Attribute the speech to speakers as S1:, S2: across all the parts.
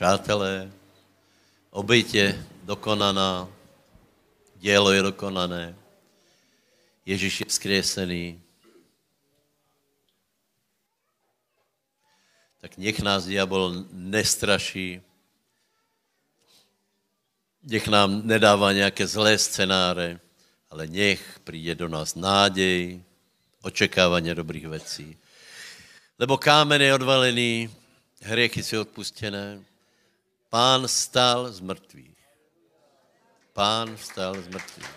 S1: Přátelé, obejť je dokonaná, dielo je dokonané, Ježíš je vzkriesený, tak nech nás diabol nestraší, nech nám nedává nějaké zlé scenáře, ale nech přijde do nás nádej, očekávání dobrých věcí. Lebo kámen je odvalený, hriechy jsou odpustené. Pán stal z mrtvých. Pán vstal z mrtvých.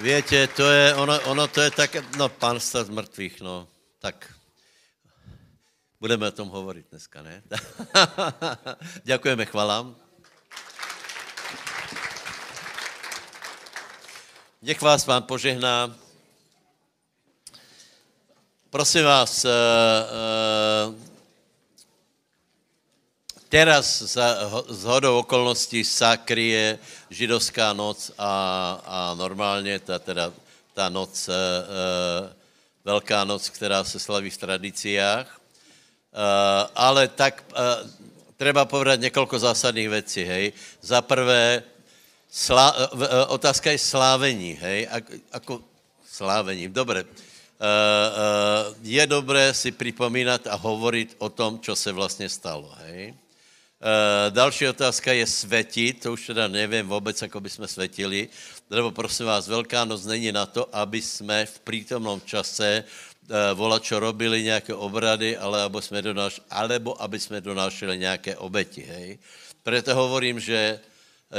S1: Víte, to je, ono, ono to je tak, no pán vstal z mrtvých, no, tak budeme o tom hovorit dneska, ne? Děkujeme, chvalám. Nech vás pán požehná. Prosím vás, uh, uh, teraz za, z okolností sa kryje židovská noc a, a normálně ta, teda, ta noc, uh, Velká noc, která se slaví v tradiciách. Uh, ale tak uh, treba povedať niekoľko zásadných vecí, hej. Za prvé, Slá, e, e, otázka je slávení, hej? Ako slávení, dobre. Uh, je dobré si připomínat a hovoriť o tom, čo se vlastně stalo, hej? Uh, další otázka je svetit, to už teda nevím vůbec, ako by jsme svetili, lebo prosím vás, Velká noc není na to, aby jsme v prítomnom čase uh, vola, čo robili nějaké obrady, ale aby jsme donáš, alebo aby jsme donášeli nějaké obeti, hej? Preto hovorím, že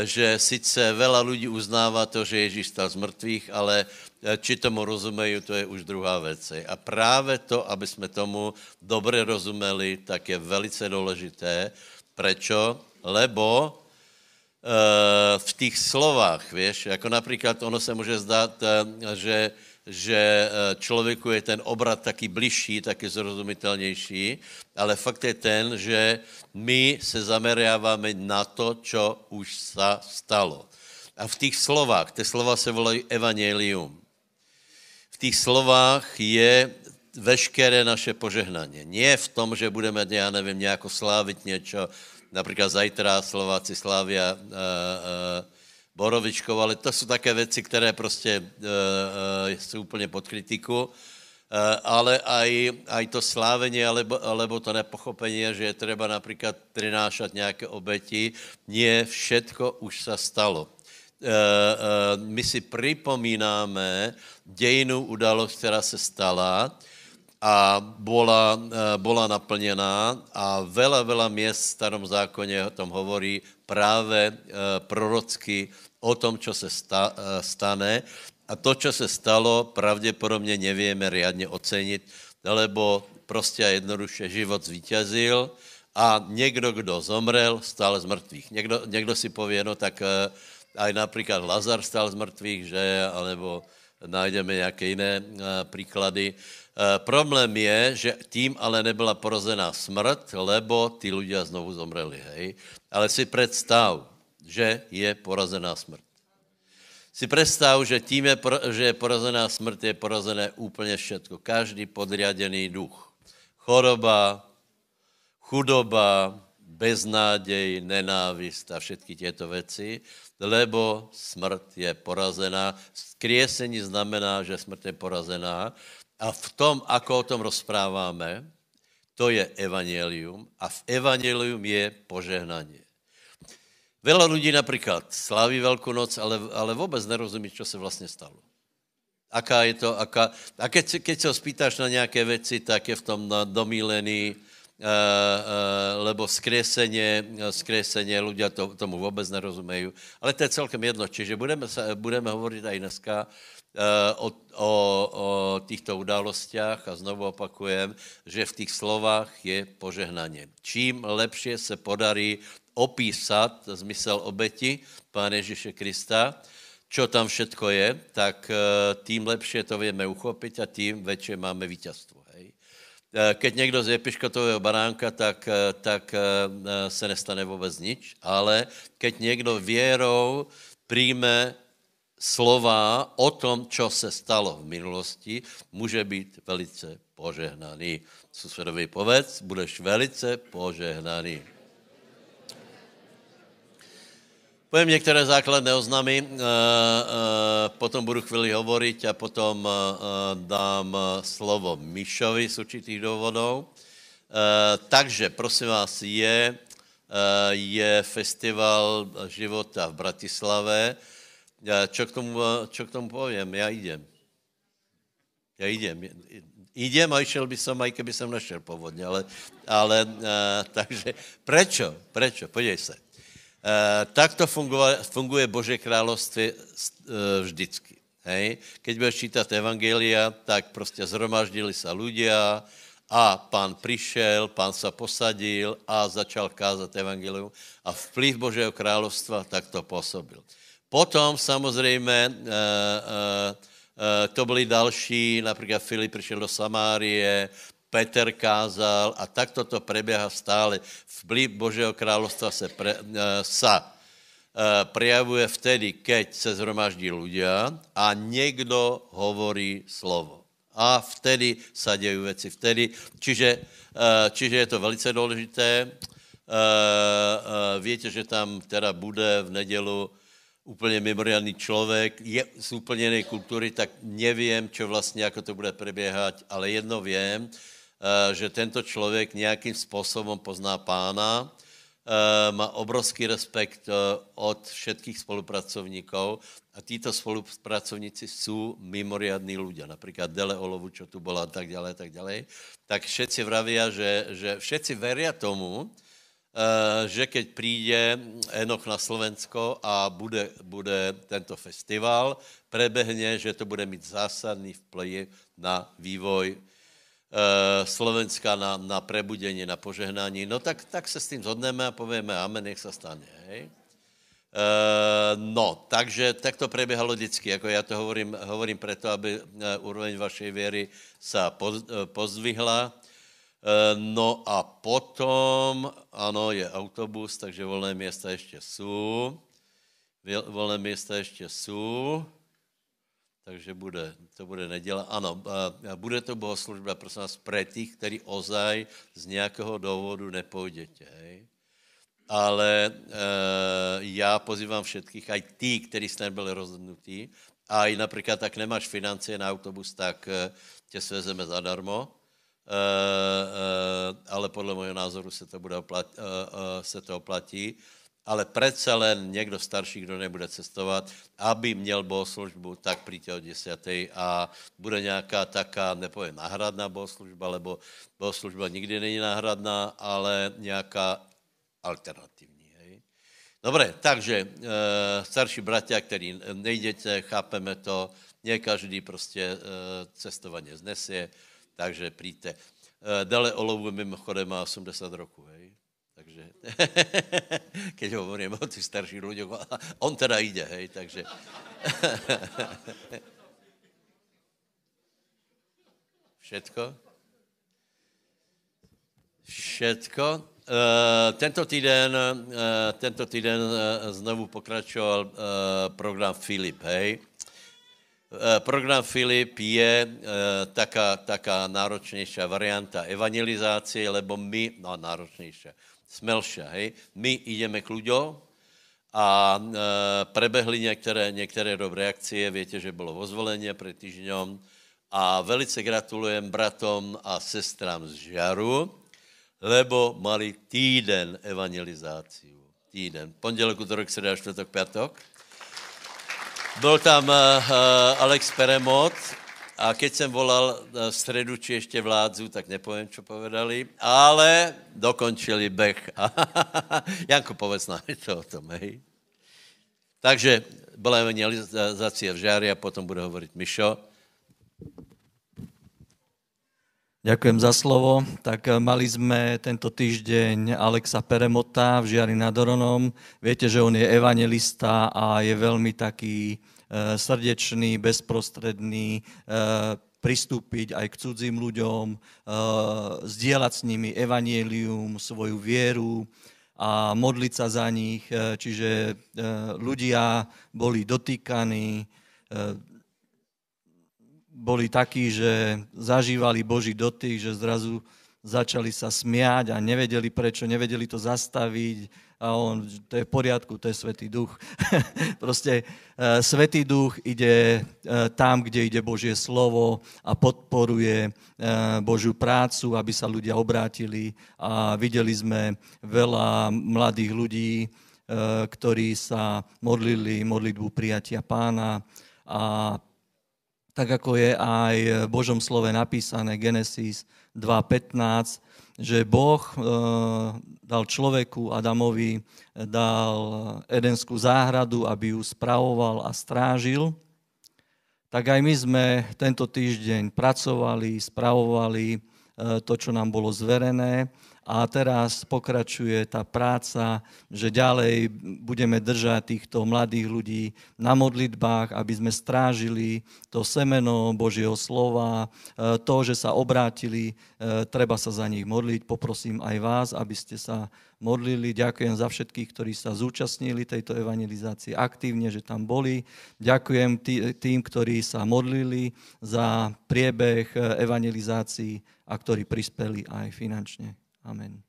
S1: že sice veľa ľudí uznáva to, že Ježíš stal z mrtvých, ale e, či tomu rozumejí, to je už druhá věc. A právě to, aby jsme tomu dobře rozumeli, tak je velice důležité. Prečo? Lebo e, v těch slovách, víš, jako například ono se může zdát, e, že že eh, člověku je ten obrat taky bližší, taky zrozumitelnější, ale fakt je ten, že my se zameriáváme na to, čo už sa stalo. A v těch slovách, ty slova se volají evangelium, v těch slovách je veškeré naše požehnání. Nie v tom, že budeme, já nevím, nějako slávit něco, například zajtra Slováci slávia uh, uh, Borovičkou, ale to jsou také věci, které prostě uh, uh, jsou úplně pod kritiku. Uh, ale aj, aj to slávení, alebo, alebo to nepochopení, že je třeba například prinášat nějaké obeti, nie všetko už sa stalo. Uh, uh, my si připomínáme dějinu událost, která se stala a bola, uh, bola naplněná a veľa, veľa měst v starom zákoně o tom hovorí práve uh, prorocky o tom, čo se sta, eh, stane. A to, čo se stalo, pravděpodobně nevieme riadně ocenit, lebo prostě a jednoduše život zvítězil a někdo, kdo zomrel, stál z mrtvých. Někdo, někdo si povie, no tak aj například Lazar stál z mrtvých, že, alebo najdeme nějaké jiné uh, příklady. Uh, problém je, že tím ale nebyla porozená smrt, lebo ty ľudia znovu zomreli, hej. Ale si představ, že je porazená smrt. Si představ, že tím, je, že je porazená smrt, je porazené úplně všetko. Každý podriadený duch. Choroba, chudoba, beznádej, nenávist a všetky těto věci, lebo smrt je porazená. Skriesení znamená, že smrt je porazená a v tom, ako o tom rozpráváme, to je evangelium a v evangelium je požehnanie. Veľa ľudí napríklad sláví Veľkú noc, ale, ale vôbec nerozumí, čo sa vlastne stalo. Aká je to, aká... A keď, keď sa spýtaš na nejaké veci, tak je v tom domílený, uh, uh, lebo skresenie, skresenie ľudia to, tomu vôbec nerozumejú. Ale to je celkem jedno, čiže budeme, sa, budeme hovoriť aj dneska o, o, o týchto událostiach a znovu opakujem, že v tých slovách je požehnanie. Čím lepšie se podarí opísat zmysel obeti Pána Ježíše Krista, čo tam všetko je, tak eh, tým lepšie to vieme uchopiť a tým väčšie máme víťazstvo. Hej. Eh, keď někdo zje piškotového baránka, tak, eh, tak se nestane vůbec nič, ale keď někdo věrou přijme slova o tom, čo se stalo v minulosti, může být velice požehnaný. Susedovi povedz, budeš velice požehnaný. Poviem některé základné oznamy, eh, eh, potom budu chvíli hovoriť a potom eh, dám slovo Mišovi z určitých důvodů. Takže, prosím vás, je, je festival života v Bratislave. Čo k tomu, čo k tomu poviem? Ja idem. Ja idem. Idem a išiel by som, aj keby som našiel povodne, ale, ale takže prečo? Prečo? Podej sa. Uh, takto funguje, funguje Bože království uh, vždycky. Hej? Keď budeš čítať Evangelia, tak prostě zhromaždili sa ľudia a pán prišiel, pán sa posadil a začal kázať Evangelium a vplyv Božieho kráľovstva takto pôsobil. Potom samozrejme uh, uh, to byli další, napríklad Filip prišiel do Samárie, Peter kázal a takto to prebieha stále. Vplyv Božieho kráľovstva se pre, sa prejavuje vtedy, keď se zhromaždí ľudia a niekto hovorí slovo. A vtedy sa dejú veci. Vtedy, čiže, čiže je to velice dôležité. Viete, že tam teda bude v nedelu úplně mimoriadný člověk, je z úplně jiné kultury, tak nevím, čo vlastně, ako to bude prebiehať, ale jedno vím, Eh, že tento člověk nějakým způsobem pozná pána, eh, má obrovský respekt eh, od všetkých spolupracovníkov a títo spolupracovníci jsou mimoriadní ľudia. Například Dele Olovu, čo tu bola a tak ďalej, tak ďalej. Tak všetci vravia, že, že všetci veria tomu, že keď príde Enoch na Slovensko a bude, bude tento festival, prebehne, že to bude mít zásadný vplyv na vývoj Eh, Slovenska na, na prebudení, na požehnání, no tak, tak se s tím zhodneme a povieme amen, nech se stane. Hej? E, no, takže tak to prebiehalo vždycky, jako já to hovorím, hovorím preto, aby eh, úroveň vašej věry sa poz, pozdvihla. E, no a potom, ano, je autobus, takže volné města ještě jsou. Volné města ještě jsou takže bude, to bude neděla. Ano, bude to bohoslužba, prosím vás, pre tých, ktorí ozaj z nějakého důvodu nepůjdete. Hej? Ale e, já pozývám všetkých, aj tí, kteří jste nebyli rozhodnutí, a i například tak nemáš financie na autobus, tak e, tě svezeme zadarmo, e, e, ale podle mého názoru se to, bude oplat, e, e, se to oplatí ale přece len někdo starší, kdo nebude cestovat, aby měl bohoslužbu, tak přijďte o 10. a bude nějaká taká, nepovím náhradná bohoslužba, lebo bohoslužba nikdy není náhradná, ale nějaká alternativní. Hej. Dobre, takže e, starší bratia, který nejdete, chápeme to, ne každý prostě e, cestování znesie, takže přijďte. E, Dale Olovu mimochodem má 80 roků, hej. Takže, keď hovorím o tých starších ľuďoch, on teda ide, hej, takže... Všetko? Všetko. Uh, tento týden, uh, tento týden znovu pokračoval program Filip, hej. Uh, program Filip je uh, taká, taká náročnejšia varianta evangelizácie, lebo my, no náročnejšia, smelšia, hej. My ideme k ľuďom a e, prebehli některé, některé dobré akcie, viete, že bylo vozvolenie před týždňom a velice gratulujem bratom a sestrám z Žaru, lebo mali týden evangelizáciu. Týden. Pondělek, útorok, sreda, čtvrtok, piatok. Byl tam uh, Alex Peremot, a keď jsem volal v středu, či ještě vládzu, tak nepovím, čo povedali, ale dokončili beh. Janko, povedz nám to o tom, hej. Takže byla evangelizácia v Žári a potom bude hovoriť Mišo.
S2: Ďakujem za slovo. Tak eh, mali sme tento týždeň Alexa Peremota v Žiari nad Oronom. Viete, že on je evangelista a je veľmi taký Eh, srdečný, bezprostredný, eh, pristúpiť aj k cudzím ľuďom, zdieľať s nimi evanielium, svoju vieru a modliť sa za nich, čiže ľudia boli dotýkaní, boli takí, že zažívali Boží dotyk, že zrazu začali sa smiať a nevedeli prečo, nevedeli to zastaviť a on, to je v poriadku, to je Svetý duch. Proste uh, Svetý duch ide uh, tam, kde ide Božie slovo a podporuje uh, Božiu prácu, aby sa ľudia obrátili a videli sme veľa mladých ľudí, uh, ktorí sa modlili modlitbu prijatia pána a tak ako je aj v Božom slove napísané Genesis 2.15, že Boh e, dal človeku Adamovi, dal Edenskú záhradu, aby ju spravoval a strážil, tak aj my sme tento týždeň pracovali, spravovali e, to, čo nám bolo zverené a teraz pokračuje tá práca, že ďalej budeme držať týchto mladých ľudí na modlitbách, aby sme strážili to semeno Božieho slova, e, to, že sa obrátili, e, treba sa za nich modliť. Poprosím aj vás, aby ste sa modlili. Ďakujem za všetkých, ktorí sa zúčastnili tejto evangelizácie aktívne, že tam boli. Ďakujem tým, ktorí sa modlili za priebeh evangelizácií a ktorí prispeli aj finančne. Amen.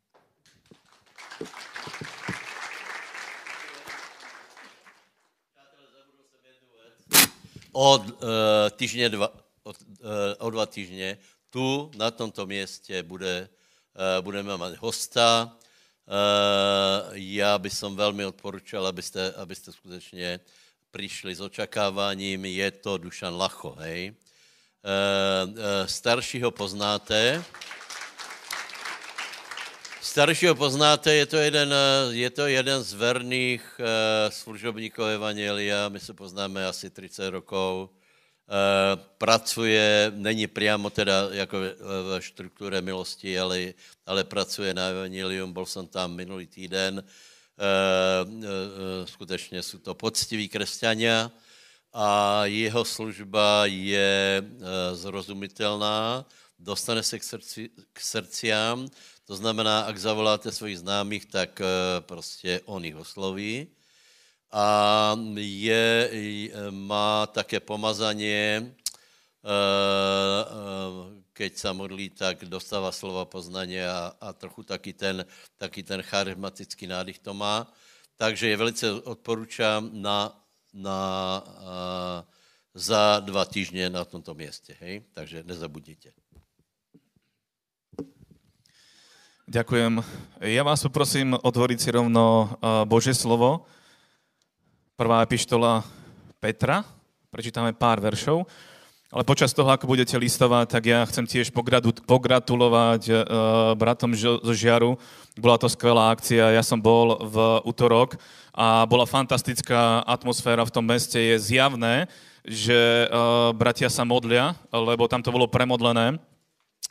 S1: Od uh, týždně dva, od, uh, o dva týždně tu na tomto městě bude, uh, budeme mít hosta. Uh, já bych som velmi odporučil, abyste, abyste skutečně přišli s očakáváním. Je to Dušan Lacho, hej? Uh, uh, staršího poznáte. Staršího poznáte, je to jeden, eh, je to jeden z verných uh, služobníků Evangelia, my se poznáme asi 30 rokov, uh, pracuje, není priamo teda jako ve štruktúre milosti, ale, ale pracuje na Evangelium, bol som tam minulý týden, uh, skutečně jsou to poctiví křesťania a jeho služba je zrozumitelná, dostane se k, srdci, k srdciám, to znamená, ak zavoláte svojich známých, tak eh, prostě on jich osloví. A je, má také pomazaně, eh, eh, keď sa modlí, tak dostává slova poznání a, a trochu taky ten, taky ten charismatický nádych to má. Takže je velice odporučám na, na, za dva týždně na tomto městě. Hej? Takže nezabudíte.
S3: Ďakujem. Ja vás poprosím otvoriť si rovno Božie slovo. Prvá epištola Petra. Prečítame pár veršov. Ale počas toho, ako budete listovať, tak ja chcem tiež pogratulovať uh, bratom zo Žiaru. Bola to skvelá akcia. Ja som bol v útorok a bola fantastická atmosféra v tom meste. Je zjavné, že uh, bratia sa modlia, lebo tam to bolo premodlené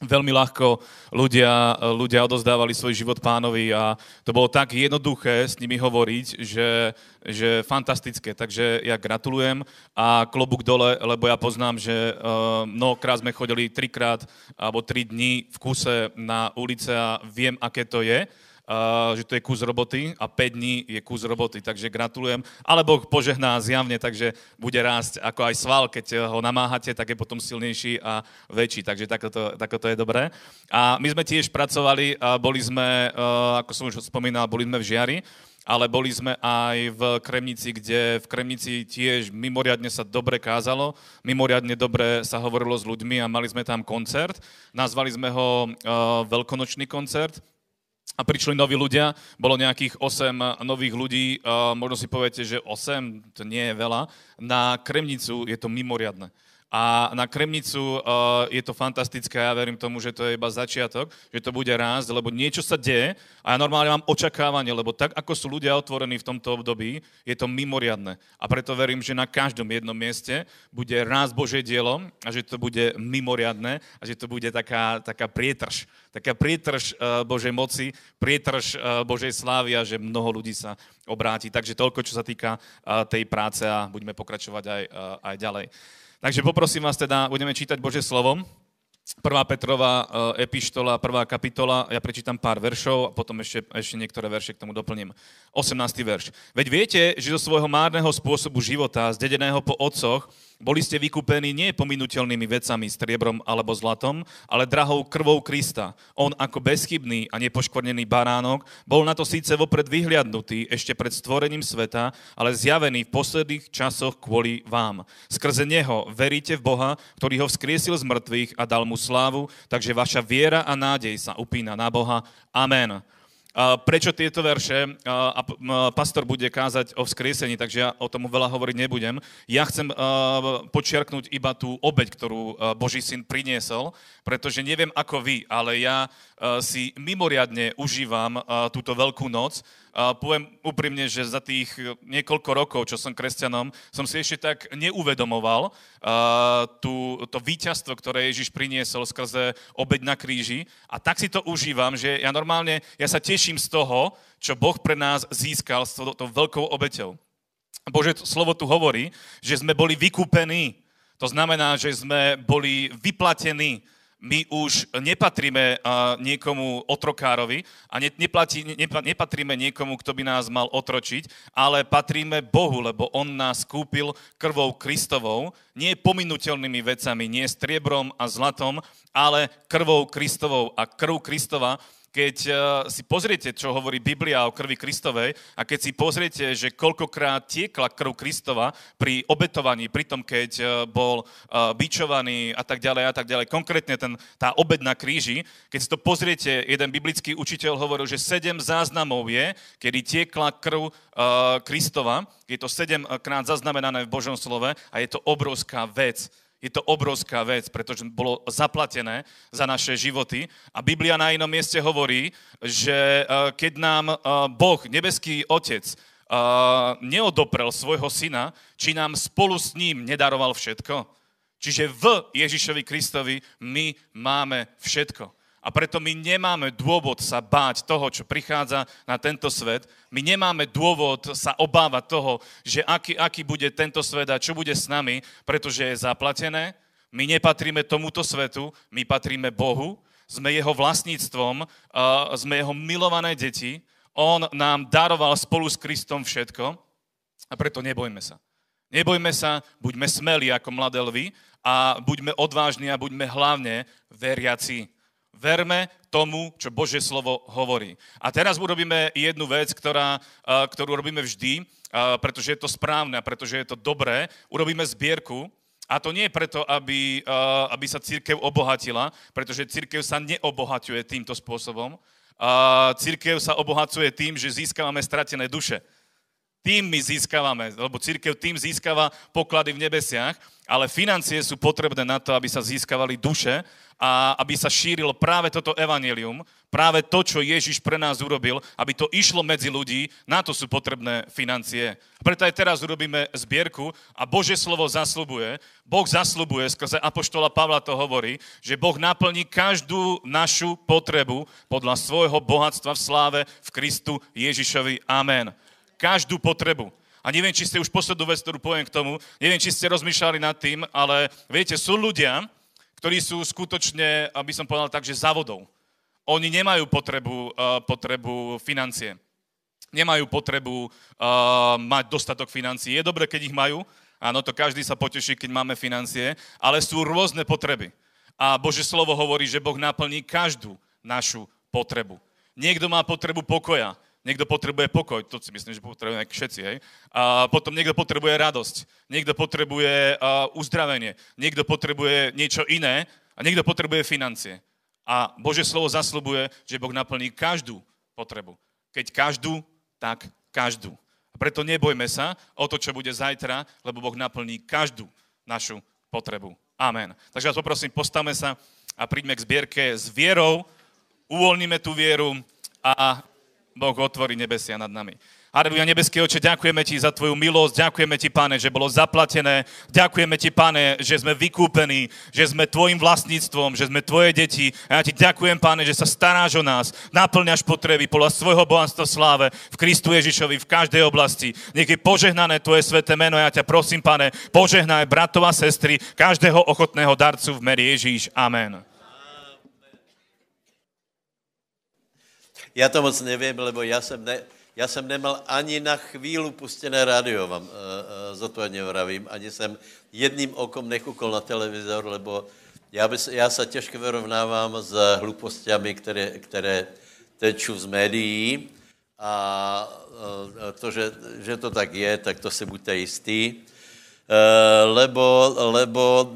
S3: veľmi ľahko ľudia, ľudia odozdávali svoj život pánovi a to bolo tak jednoduché s nimi hovoriť, že, že fantastické. Takže ja gratulujem a klobúk dole, lebo ja poznám, že uh, mnohokrát sme chodili trikrát alebo tri dní v kuse na ulice a viem, aké to je že to je kus roboty a 5 dní je kus roboty, takže gratulujem. Ale Boh požehná zjavne, takže bude rásť ako aj sval, keď ho namáhate, tak je potom silnejší a väčší, takže takoto, takoto je dobré. A my sme tiež pracovali, boli sme, ako som už spomínal, boli sme v Žiari, ale boli sme aj v Kremnici, kde v Kremnici tiež mimoriadne sa dobre kázalo, mimoriadne dobre sa hovorilo s ľuďmi a mali sme tam koncert. Nazvali sme ho uh, Veľkonočný koncert a prišli noví ľudia, bolo nejakých 8 nových ľudí, možno si poviete, že 8, to nie je veľa, na Kremnicu je to mimoriadne. A na Kremnicu uh, je to fantastické, ja verím tomu, že to je iba začiatok, že to bude rásť, lebo niečo sa deje a ja normálne mám očakávanie, lebo tak, ako sú ľudia otvorení v tomto období, je to mimoriadne. A preto verím, že na každom jednom mieste bude rásť Božie dielo a že to bude mimoriadne a že to bude taká, taká prietrž, taká prietrž uh, Božej moci, prietrž uh, Božej slávy a že mnoho ľudí sa obráti. Takže toľko, čo sa týka uh, tej práce a budeme pokračovať aj, uh, aj ďalej. Takže poprosím vás teda, budeme čítať Bože slovo. 1. Petrová e, epištola, 1. kapitola, ja prečítam pár veršov a potom ešte, ešte niektoré verše k tomu doplním. 18. verš. Veď viete, že zo svojho márneho spôsobu života, zdedeného po otcoch, boli ste vykúpení nie pominutelnými vecami, striebrom alebo zlatom, ale drahou krvou Krista. On ako bezchybný a nepoškvrnený baránok bol na to síce vopred vyhliadnutý ešte pred stvorením sveta, ale zjavený v posledných časoch kvôli vám. Skrze Neho veríte v Boha, ktorý ho vzkriesil z mŕtvych a dal mu slávu, takže vaša viera a nádej sa upína na Boha. Amen. Prečo tieto verše? A pastor bude kázať o vzkriesení, takže ja o tomu veľa hovoriť nebudem. Ja chcem počiarknúť iba tú obeď, ktorú Boží syn priniesol, pretože neviem ako vy, ale ja si mimoriadne užívam túto veľkú noc, poviem úprimne, že za tých niekoľko rokov, čo som kresťanom, som si ešte tak neuvedomoval tú, to víťazstvo, ktoré Ježiš priniesol skrze obeď na kríži. A tak si to užívam, že ja normálne, ja sa teším z toho, čo Boh pre nás získal s tou veľkou obeťou. Bože slovo tu hovorí, že sme boli vykúpení. To znamená, že sme boli vyplatení my už nepatríme niekomu otrokárovi a neplatí, nepatríme niekomu, kto by nás mal otročiť, ale patríme Bohu, lebo On nás kúpil krvou Kristovou, nie pominutelnými vecami, nie striebrom a zlatom, ale krvou Kristovou. A krv Kristova keď eh, si pozriete, čo hovorí Biblia o krvi Kristovej a keď si pozriete, že koľkokrát tiekla krv Kristova pri obetovaní, pri tom, keď eh, bol eh, bičovaný a tak ďalej a tak ďalej, konkrétne ten, tá obed na kríži, keď si to pozriete, jeden biblický učiteľ hovoril, že sedem záznamov je, kedy tiekla krv Kristova, je to sedemkrát zaznamenané v Božom slove a je to obrovská vec je to obrovská vec, pretože bolo zaplatené za naše životy. A Biblia na inom mieste hovorí, že e, keď nám e, Boh, nebeský Otec, e, neodoprel svojho syna, či nám spolu s ním nedaroval všetko. Čiže v Ježišovi Kristovi my máme všetko. A preto my nemáme dôvod sa báť toho, čo prichádza na tento svet. My nemáme dôvod sa obávať toho, že aký, aký bude tento svet a čo bude s nami, pretože je zaplatené. My nepatríme tomuto svetu, my patríme Bohu, sme jeho vlastníctvom, sme jeho milované deti. On nám daroval spolu s Kristom všetko a preto nebojme sa. Nebojme sa, buďme smelí ako mladé lvy a buďme odvážni a buďme hlavne veriaci. Verme tomu, čo Božie slovo hovorí. A teraz urobíme jednu vec, ktorá, ktorú robíme vždy, pretože je to správne, pretože je to dobré. Urobíme zbierku, a to nie je preto, aby, aby sa církev obohatila, pretože církev sa neobohaťuje týmto spôsobom. Církev sa obohacuje tým, že získavame stratené duše. Tým my získavame, lebo církev tým získava poklady v nebesiach, ale financie sú potrebné na to, aby sa získavali duše a aby sa šírilo práve toto evanelium, práve to, čo Ježiš pre nás urobil, aby to išlo medzi ľudí, na to sú potrebné financie. Preto aj teraz urobíme zbierku a Bože slovo zaslubuje, Boh zaslubuje, skrze Apoštola Pavla to hovorí, že Boh naplní každú našu potrebu podľa svojho bohatstva v sláve v Kristu Ježišovi. Amen. Každú potrebu. A neviem, či ste už poslednú vec, ktorú poviem k tomu, neviem, či ste rozmýšľali nad tým, ale viete, sú ľudia, ktorí sú skutočne, aby som povedal tak, že závodov. Oni nemajú potrebu, uh, potrebu financie. Nemajú potrebu uh, mať dostatok financií. Je dobré, keď ich majú. Áno, to každý sa poteší, keď máme financie. Ale sú rôzne potreby. A Bože slovo hovorí, že Boh naplní každú našu potrebu. Niekto má potrebu pokoja. Niekto potrebuje pokoj, to si myslím, že potrebujeme všetci, hej. A potom niekto potrebuje radosť, niekto potrebuje uzdravenie, niekto potrebuje niečo iné a niekto potrebuje financie. A Bože slovo zaslubuje, že Boh naplní každú potrebu. Keď každú, tak každú. A preto nebojme sa o to, čo bude zajtra, lebo Boh naplní každú našu potrebu. Amen. Takže vás poprosím, postavme sa a príďme k zbierke s vierou, uvoľníme tú vieru a Boh otvorí nebesia nad nami. Aleluja, nebeský oče, ďakujeme ti za tvoju milosť, ďakujeme ti, pane, že bolo zaplatené, ďakujeme ti, pane, že sme vykúpení, že sme tvojim vlastníctvom, že sme tvoje deti. A ja ti ďakujem, pane, že sa staráš o nás, naplňaš potreby podľa svojho bohatstva sláve v Kristu Ježišovi v každej oblasti. Nech je požehnané tvoje sveté meno. Ja ťa prosím, pane, požehnaj bratov a sestry, každého ochotného darcu v meri Ježíš. Amen.
S1: Já to moc nevím, lebo já jsem, ne, já jsem nemal ani na chvíli pustené rádio, vám uh, uh, zodpovědně vravím, ani jsem jedným okom nekukol na televizor, lebo já, bys, já se těžko vyrovnávám s hlupostiami, které, které teču z médií a uh, to, že, že to tak je, tak to si buďte jistý. Uh, lebo, lebo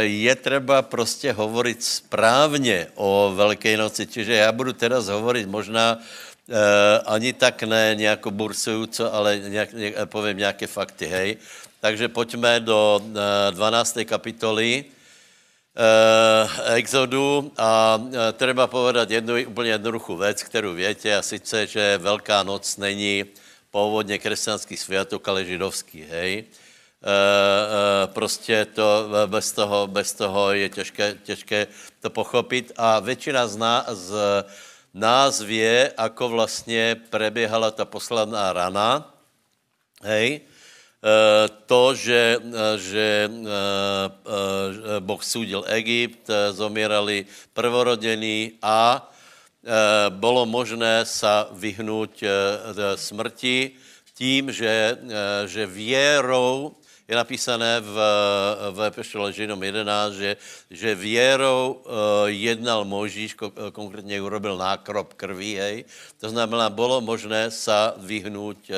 S1: je třeba prostě hovoriť správně o Velké noci. Čiže já budu teraz hovoriť možná Uh, ani tak ne nějako burcujíco, ale nějak, nějak, povím nějaké fakty, hej. Takže pojďme do uh, 12. kapitoly Exodu a uh, treba povedat jednu úplně jednoduchou věc, kterou větě, a sice, že Velká noc není původně křesťanský světok, ale židovský, hej. Uh, prostě to bez toho, bez toho je těžké, těžké to pochopit. A většina z nás, nás vie, ako vlastně preběhala ta posledná rana, hej, e, to, že, že Boh súdil Egypt, zomierali prvorodení a bylo možné sa vyhnúť smrti tím, že, že věrou je napísané v, v Epištole Žinom 11, že, že věrou uh, jednal Možíš, ko, konkrétně urobil nákrop krví, hej. To znamená, bylo možné sa vyhnúť uh,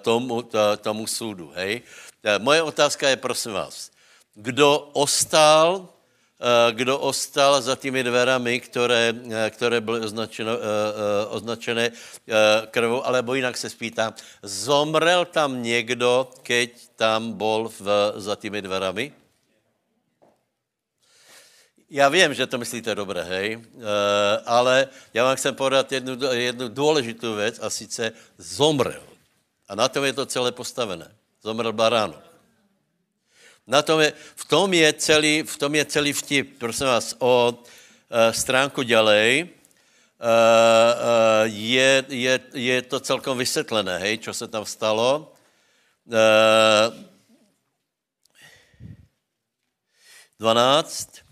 S1: tomu, to, tomu súdu, hej. Moje otázka je, prosím vás, kdo ostal Eh, kdo ostal za těmi dverami, které, eh, které byly označeno, eh, označené krvou, alebo jinak se spýtám, zomrel tam někdo, keď tam bol v, za těmi dverami? Já vím, že to myslíte dobře, hej, ale já vám chcem podat jednu, jednu důležitou věc a sice zomrel. A na tom je to celé postavené. Zomrel baránok. Na tom je, v, tom je celý, v tom je celý vtip, prosím vás, o uh, stránku ďalej. Uh, uh, je, je, je to celkom vysvětlené, hej, čo se tam stalo. Uh, 12.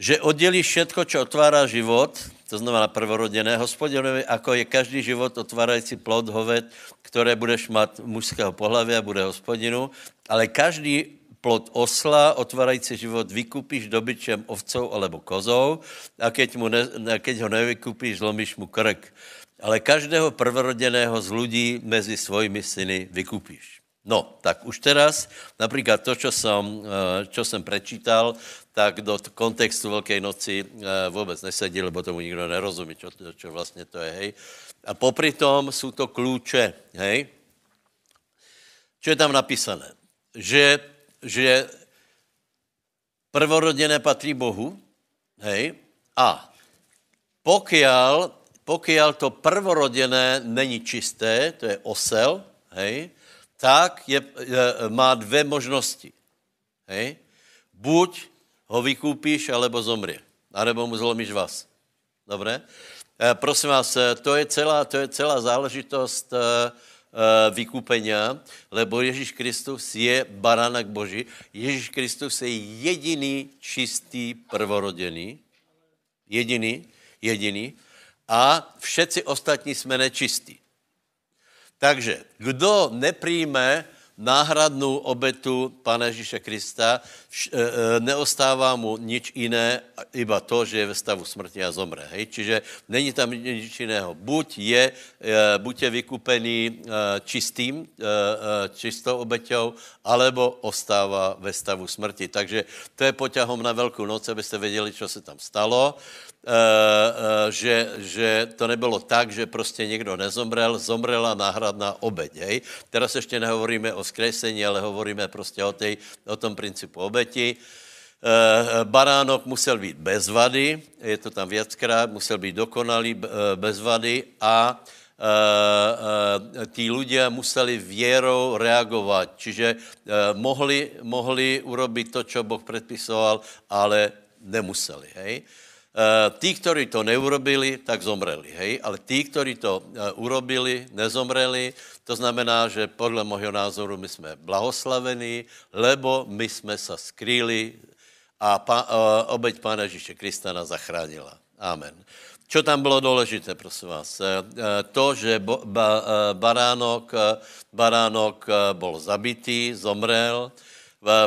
S1: Že oddělí všetko, čo otvára život, to znamená prvorodené, hospodinovi, ako je každý život otvárající plod hoved, které budeš mať mužského pohlavia, bude hospodinu, ale každý plod osla, otvárající život, vykupíš dobyčem ovcou alebo kozou a keď, mu ne, keď ho nevykupíš, zlomíš mu krk. Ale každého prvorodeného z ľudí mezi svojimi syny vykupíš. No, tak už teraz, například to, čo som, eh, čo jsem prečítal, tak do kontextu Veľkej noci eh, vůbec nesedí, lebo tomu nikdo nerozumí, čo, čo vlastně to je, hej. A popri tom jsou to kľúče, hej. Čo je tam napísané? Že že prvorodené patří Bohu, hej, a pokiaľ, pokiaľ to prvorodené není čisté, to je osel, hej, tak je, je, má dvě možnosti. Hej. Buď ho vykúpíš, alebo zomrie. Alebo mu zlomíš vás. Dobré? E, prosím vás, e, to je celá, to je celá záležitost e, vykúpenia, lebo Ježíš Kristus je barának Boží. Ježíš Kristus je jediný čistý prvorodený. Jediný, jediný. A všetci ostatní jsme nečistí. Takže kdo nepríjme náhradnou obetu Pána Ježíše Krista, e, e, neostává mu nič jiné, iba to, že je ve stavu smrti a zomre. Hej? Čiže není tam nič jiného. Buď je, e, buď je vykupený čistým, čistou obeťou, alebo ostává ve stavu smrti. Takže to je poťahom na Velkou noc, abyste věděli, co se tam stalo. Eh, eh, že, že to nebylo tak, že prostě někdo nezomrel, zomrela náhradná obeď. Hej? Teraz ještě nehovoríme o skresení, ale hovoríme prostě o, tej, o tom principu obeti. Eh, baránok musel být bez vady, je to tam viackrát, musel být dokonalý, bez vady a tí ľudia museli vierou reagovat, čiže mohli, mohli urobiť to, čo Boh predpisoval, ale nemuseli. Hej? Eh, tí, ktorí to neurobili, tak zomreli, hej? Ale tí, ktorí to eh, urobili, nezomreli, to znamená, že podle môjho názoru my jsme blahoslavení, lebo my jsme sa skrýli a pa, uh, obeď Pána Ježíše Krista nás zachránila. Amen. Čo tam bylo důležité, prosím vás? To, že baránok, baránok bol zabitý, zomrel,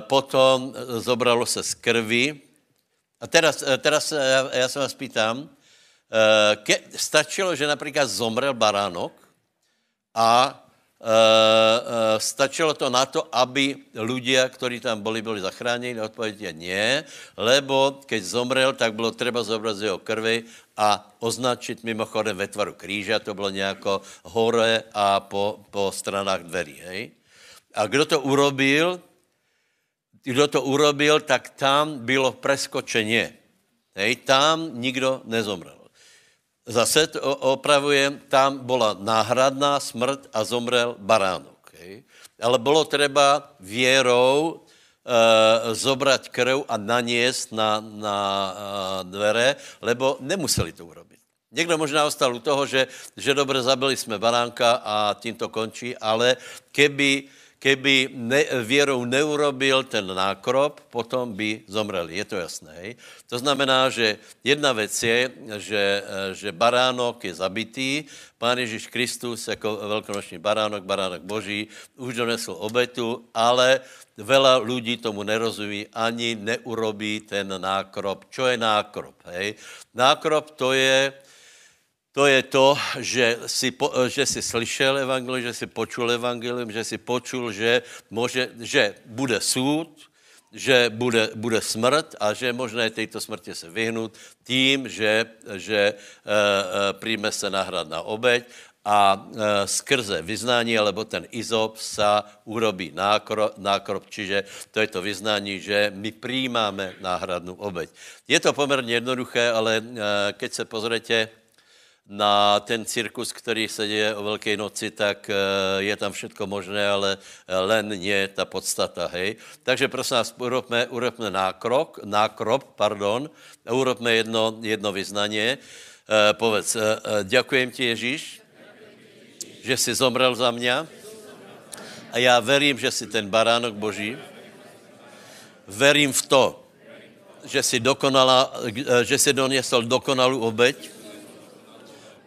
S1: potom zobralo se z krvi. A teraz, teraz ja, ja sa vás pýtam, ke, stačilo, že napríklad zomrel baránok a Uh, uh, stačilo to na to, aby ľudia, ktorí tam boli, boli zachránení? Odpovedie nie, lebo keď zomrel, tak bylo treba zobrať z jeho krvi a označiť mimochodem ve tvaru kríža, to bylo nejako hore a po, po stranách dverí, hej? A kdo to urobil, kdo to urobil, tak tam bylo preskočenie. Hej, tam nikdo nezomrel. Zase to opravujem, tam bola náhradná smrt a zomrel baránok. Hej. Ale bolo treba vierou e, zobrať krv a naniesť na, na e, dvere, lebo nemuseli to urobiť. Někdo možná ostal u toho, že, že dobre zabili jsme baránka a tím to končí, ale keby keby ne, věrou neurobil ten nákrop, potom by zomreli. Je to jasné. Hej? To znamená, že jedna věc je, že, že baránok je zabitý, Pán Ježíš Kristus jako velkonoční baránok, baránok Boží, už donesl obetu, ale veľa ľudí tomu nerozumí, ani neurobí ten nákrop. Čo je nákrop? Hej? Nákrop to je, to je to, že si, že si slyšel evangelium, že si počul evangelium, že si počul, že, môže, že bude súd, že bude, bude smrt a že je možné tejto smrti se vyhnout tím, že, že e, e, príjme se náhradná obeď a e, skrze vyznání, alebo ten izop sa urobí nákrop, nákrop, čiže to je to vyznání, že my přijímáme náhradnou obeď. Je to poměrně jednoduché, ale e, keď se pozrete na ten cirkus, který se děje o Velké noci, tak eh, je tam všetko možné, ale eh, len nie ta podstata, hej. Takže prosím nás, urobme, urobme nákrok, nákrop, pardon, urobme jedno, jedno vyznanie. E, povedz, ďakujem ti, Ježíš, že jsi zomrel za mě a já verím, že jsi ten baránok Boží. Verím v to, že jsi, dokonala, že jsi doniesol dokonalou obeď,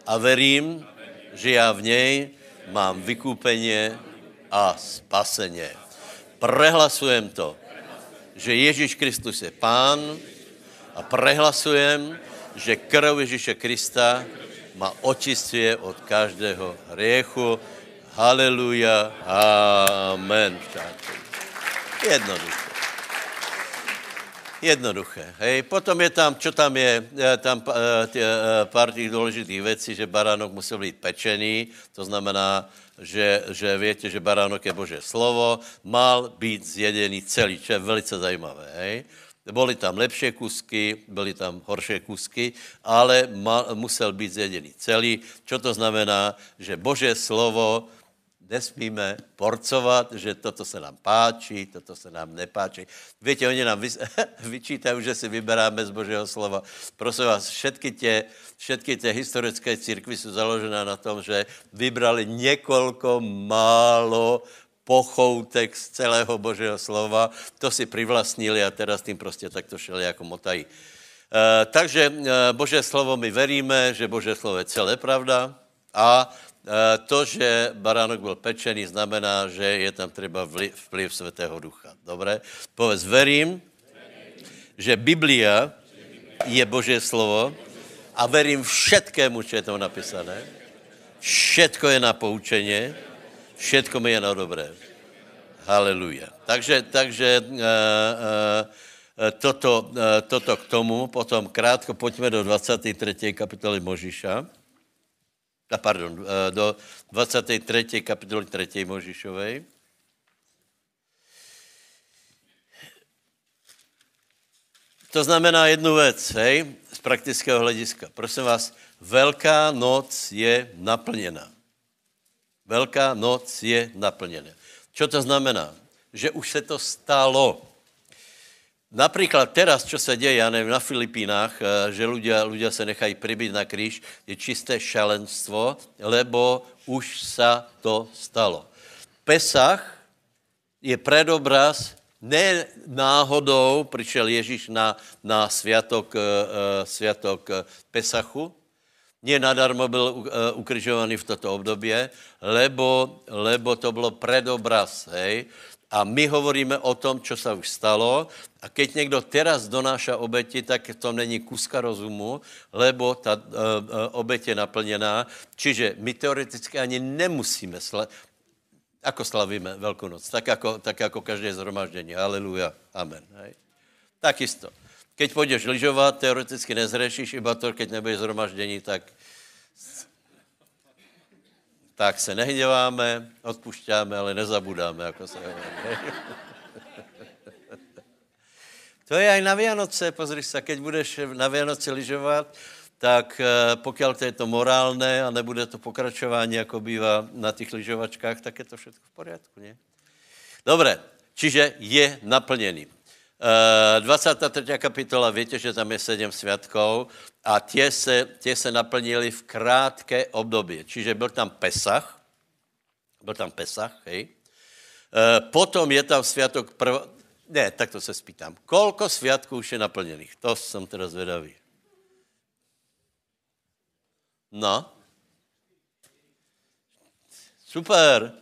S1: a verím, že já v něj mám vykúpenie a spasenie. Prehlasujem to, že Ježíš Kristus je pán a prehlasujem, že krv Ježíše Krista ma očistuje od každého hriechu. Haleluja. Amen. Jednoduché. Jednoduché. Hej. Potom je tam, čo tam je, tam e, tě, e, pár těch důležitých věcí, že baránok musel být pečený, to znamená, že, že větě, že baránok je Bože slovo, mal být zjedený celý, čo je velice zajímavé. Hej. Boli tam lepšie kusky, byly tam horšie kusky, ale mal, musel být zjedený celý. Čo to znamená? Že Bože slovo nesmíme porcovat, že toto se nám páčí, toto se nám nepáčí. Víte, oni nám vy, vyčítají, že si vyberáme z Božího slova. Prosím vás, všetky tě, všetky tě historické církvy jsou založené na tom, že vybrali několiko málo pochoutek z celého Božího slova, to si privlastnili a teraz tým prostě takto šeli jako motají. E, takže e, Bože slovo my veríme, že Bože slovo je celé pravda a to, že baránok byl pečený, znamená, že je tam třeba vplyv Svatého Ducha. Dobré? Povedz, verím, že Biblia je Boží slovo a verím všetkému, čo je tam napísané. Všetko je na poučení, všetko mi je na dobré. Haleluja. Takže, takže uh, uh, toto, uh, toto k tomu, potom krátko pojďme do 23. kapitoly Možiša a pardon, eh, do 23. kapitoly 3. Možišovej. To znamená jednu věc, hej, z praktického hlediska. Prosím vás, Velká noc je naplněna. Velká noc je naplněna. Co to znamená? Že už se to stalo. Například teraz, čo se děje, já nevím, na Filipínách, eh, že ľudia, ľudia se nechají pribyť na kríž, je čisté šalenstvo, lebo už sa to stalo. Pesach je predobraz Ne náhodou přišel Ježíš na, na sviatok, uh, sviatok Pesachu, nie nadarmo byl ukrižovaný v toto obdobie, lebo, lebo to bylo predobraz, hej, a my hovoríme o tom, čo sa už stalo. A keď někdo teraz donáša obeti, tak to není kuska rozumu, lebo ta uh, oběť je naplněná. Čiže my teoreticky ani nemusíme sla- Ako slavíme Veľkú noc? Tak ako, tak ako každé zhromaždení. Aleluja. Amen. Hej. Takisto. Keď pôjdeš lyžovať, teoreticky nezřešíš, iba to, keď nebudeš zhromaždení, tak tak se nehněváme, odpušťáme, ale nezabudáme, jako se hovorí. To je aj na Vianoce, pozri sa, keď budeš na Vianoce lyžovat, tak eh, pokud to je to morálné a nebude to pokračování, jako bývá na těch lyžovačkách, tak je to všechno v poriadku, ne? Dobre, čiže je naplněný. 23. Eh, kapitola, víte, že tam je sedm sviatkov a tie se, tie se naplnili v krátké období. Čiže byl tam Pesach, byl tam Pesach, hej. Eh, potom je tam sviatok prv... Ne, tak to se spýtám. Kolko sviatků už je naplněných? To jsem teda zvedavý. No. Super.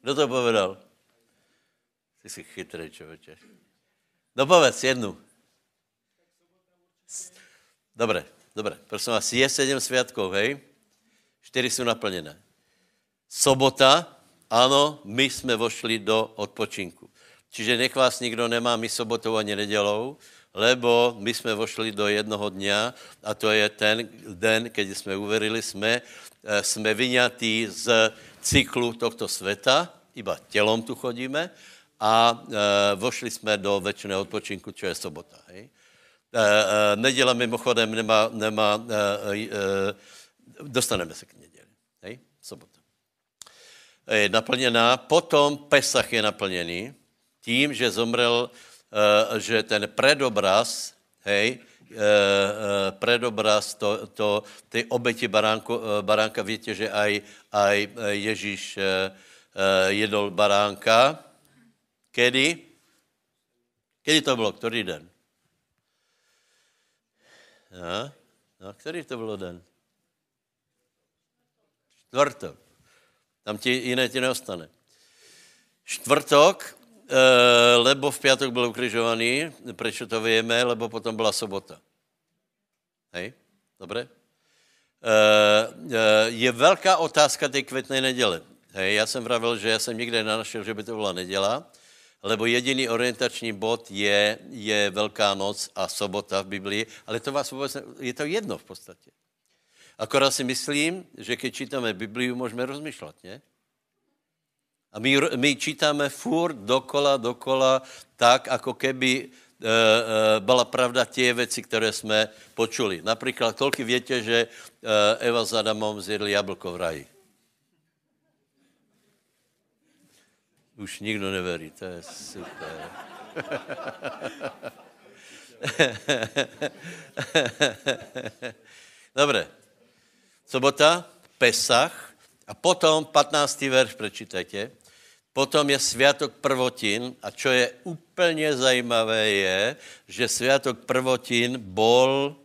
S1: Kdo to povedal? Ty jsi chytrý, člověče. No povedz jednu. Dobre, dobre. Prosím vás, je sedm sviatkov, hej? Čtyři jsou naplněné. Sobota, ano, my jsme vošli do odpočinku. Čiže nech vás nikdo nemá my sobotou ani nedělou, lebo my jsme vošli do jednoho dňa a to je ten den, keď jsme uverili, jsme, jsme vyňatí z cyklu tohto sveta, iba tělom tu chodíme, a e, vošli jsme do večného odpočinku, čo je sobota. Hej? E, e, neděle mimochodem nemá, nemá e, e, dostaneme se k neděli. Hej? Sobota. Je naplněná, potom Pesach je naplněný tím, že zomrel, že ten predobraz, hej, predobraz to, to, ty obeti baránko, e, baránka, víte, že aj, aj Ježíš jedol baránka, Kedy? Kedy to bylo? Který den? No, no který to bylo den? Čtvrtok. Tam ti jiné ti neostane. Čtvrtok, e, lebo v pátek byl ukrižovaný, proč to víme, lebo potom byla sobota. Hej, dobré? E, e, je velká otázka té květné neděle. Hej, já jsem vravil, že já jsem nikde nenašel, že by to byla neděla lebo jediný orientační bod je, je Velká noc a sobota v Biblii, ale to vás vůbec, ne, je to jedno v podstatě. Akorát si myslím, že když čítáme Bibliu, můžeme rozmýšlet, ne? A my, my čítáme furt dokola, dokola, tak, ako keby e, e, byla pravda tie věci, které jsme počuli. Například, kolik větě, že e, Eva s Adamom zjedli jablko v raji? Už nikdo neverí, to je super. Dobre. Sobota, Pesach a potom 15. verš prečítajte. Potom je sviatok prvotin a čo je úplně zajímavé je, že sviatok prvotin bol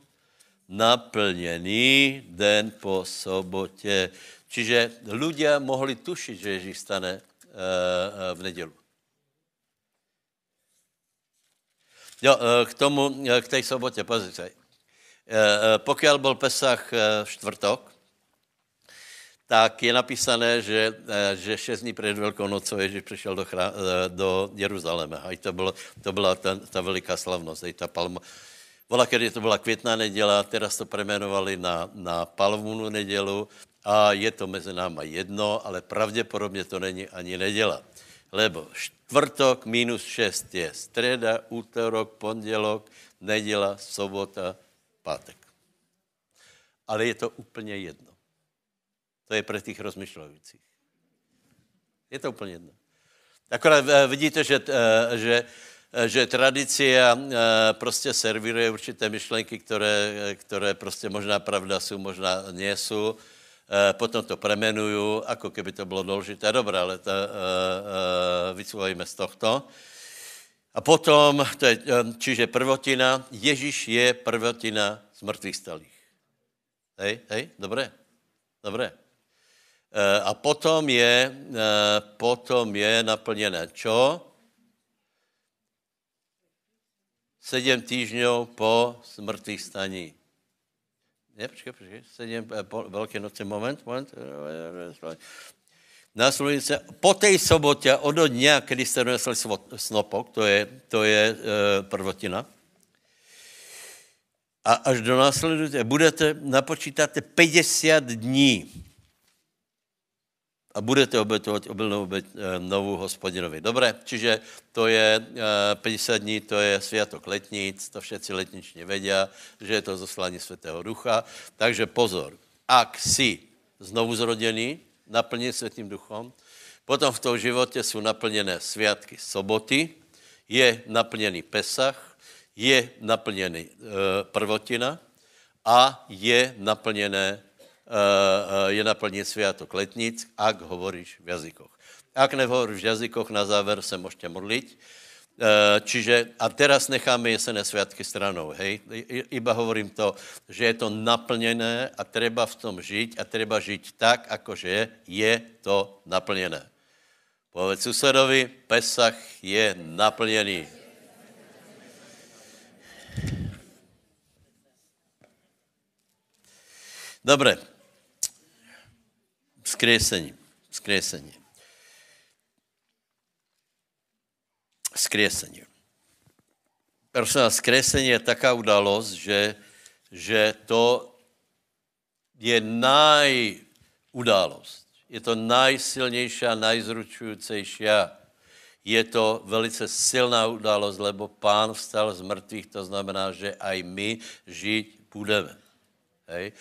S1: naplněný den po sobotě. Čiže ľudia mohli tušiť, že Ježíš stane v nedělu. Jo, eh, k tomu, k té sobotě, pozrite. Pokud byl Pesach v čtvrtok, tak je napísané, že, že šest dní před Velkou nocou Ježíš přišel do, chrá, do Jeruzaléma. A to, bylo, to byla ta, ta veliká slavnost, ta palma. Vola, kedy to byla květná neděla, teraz to premenovali na, na palmunu nedělu a je to mezi náma jedno, ale pravděpodobně to není ani neděla. Lebo čtvrtok minus šest je středa, útorok, pondělok, neděla, sobota, pátek. Ale je to úplně jedno. To je pro těch rozmyšľajících. Je to úplně jedno. Akorát eh, vidíte, že, eh, že, eh, že tradicia prostě servíruje určité myšlenky, které, které prostě možná pravda jsou, možná nie jsou potom to premenujú, ako keby to bylo dôležité. Dobré, ale to, uh, uh, vycúvajme z tohto. A potom, to je, čiže prvotina, Ježíš je prvotina z mŕtvych stalých. Hej, hej, dobre, dobre. A potom je, potom je naplněné čo? Sedm týždňov po smrtvých staní. Ne, počkej, počkej, sedm, po Veľké noci, moment, moment. Následujúce, po tej sobote, od dňa, kedy ste donesli snopok, to je, to je e, prvotina, a až do následujúce, budete, napočítate 50 dní a budete obetovať obilnou obeť e, novú hospodinovi. Dobre, čiže to je e, 50 dní, to je sviatok letníc, to všetci letnične vedia, že je to zoslanie Svetého Ducha. Takže pozor, ak si znovu zrodený, naplnený Svetým duchom. Potom v tom životě jsou naplněné sviatky soboty, je naplněný Pesach, je naplněný e, prvotina a je naplněné je naplněný sviatok letnic, ak hovoríš v jazykoch. Ak nehovoríš v jazykoch, na záver se můžete modlit, Eh, čiže, a teraz necháme jesené sviatky stranou, hej? Iba hovorím to, že je to naplněné a treba v tom žiť a treba žiť tak, akože je to naplněné. Povedz susedovi, Pesach je naplněný. Dobre. Vzkriesení. Vzkriesení. skriesenie. Prosím vás, skriesenie je taká udalosť, že, že to je najudalosť. Je to najsilnejšia, najzručujúcejšia. Je to velice silná udalosť, lebo pán vstal z mŕtvych, to znamená, že aj my žiť budeme. Hej?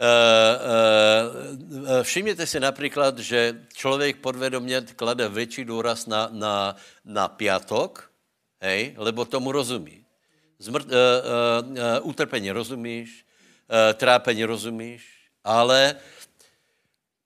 S1: Uh, uh, všimněte si například, že člověk podvědomě klade větší důraz na, na, na piatok, hej, lebo tomu rozumí. Zmrt, uh, uh, uh, utrpení rozumíš, uh, trápení rozumíš, ale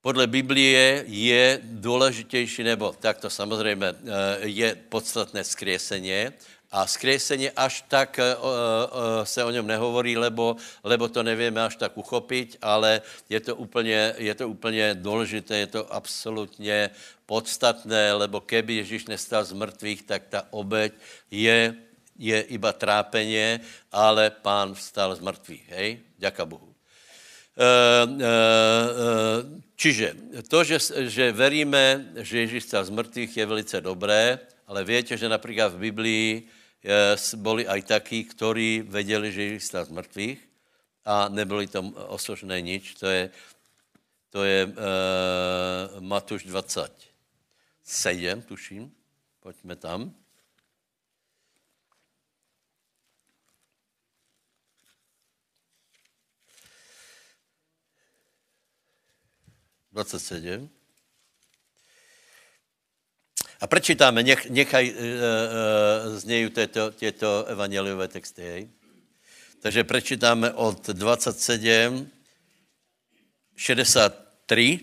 S1: podle Biblie je důležitější, nebo takto samozřejmě je podstatné skriesenie, a skriesenie až tak uh, uh, se o něm nehovorí, lebo, lebo to nevíme až tak uchopit, ale je to úplně, je to úplně důležité, je to absolutně podstatné, lebo keby Ježíš nestal z mrtvých, tak ta obeď je, je iba trápenie, ale pán vstal z mrtvých, hej? Ďaká Bohu. Čiže to, že, že veríme, že Ježíš stal z mrtvých, je velice dobré, ale viete, že například v Biblii boli aj takí, ktorí vedeli, že stal z mŕtvych a neboli tam osožné nič. To je, to je uh, Matúš 27, tuším. Poďme tam. Dvacet sedm. A prečítáme, nech, nechaj uh, uh, znejú tieto, tieto evangeliové texty. Hej. Takže prečítáme od 27, 63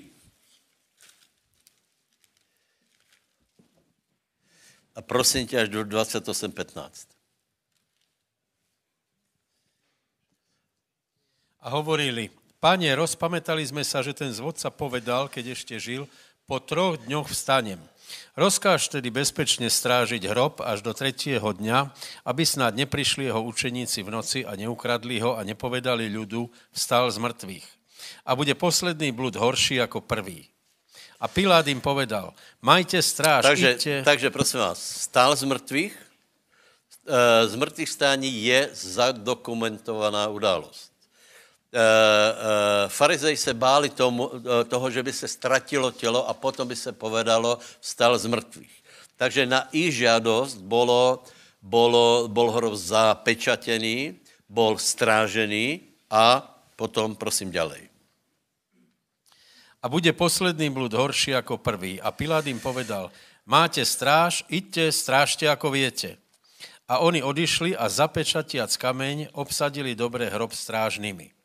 S1: a prosím tě až do 28, 15.
S4: A hovorili, Pane, rozpamätali sme sa, že ten zvodca povedal, keď ešte žil, po troch dňoch vstanem. Rozkáž tedy bezpečne strážiť hrob až do tretieho dňa, aby snad neprišli jeho učeníci v noci a neukradli ho a nepovedali ľudu, vstal z mŕtvych. A bude posledný blud horší ako prvý. A Pilát im povedal, majte stráž,
S1: takže,
S4: idte...
S1: Takže prosím vás, stál z mŕtvych, e, z mŕtvych stání je zadokumentovaná událost. Uh, uh, farizej se báli tomu, uh, toho, že by se ztratilo tělo a potom by se povedalo, vstal z mrtvých. Takže na ich žiadosť bolo, bolo, bol hrob zapečatený, bol strážený a potom prosím ďalej.
S4: A bude posledný blud horší ako prvý. A Pilát im povedal, máte stráž, idte, strážte ako viete. A oni odišli a zapečatiac kameň obsadili dobre hrob strážnymi.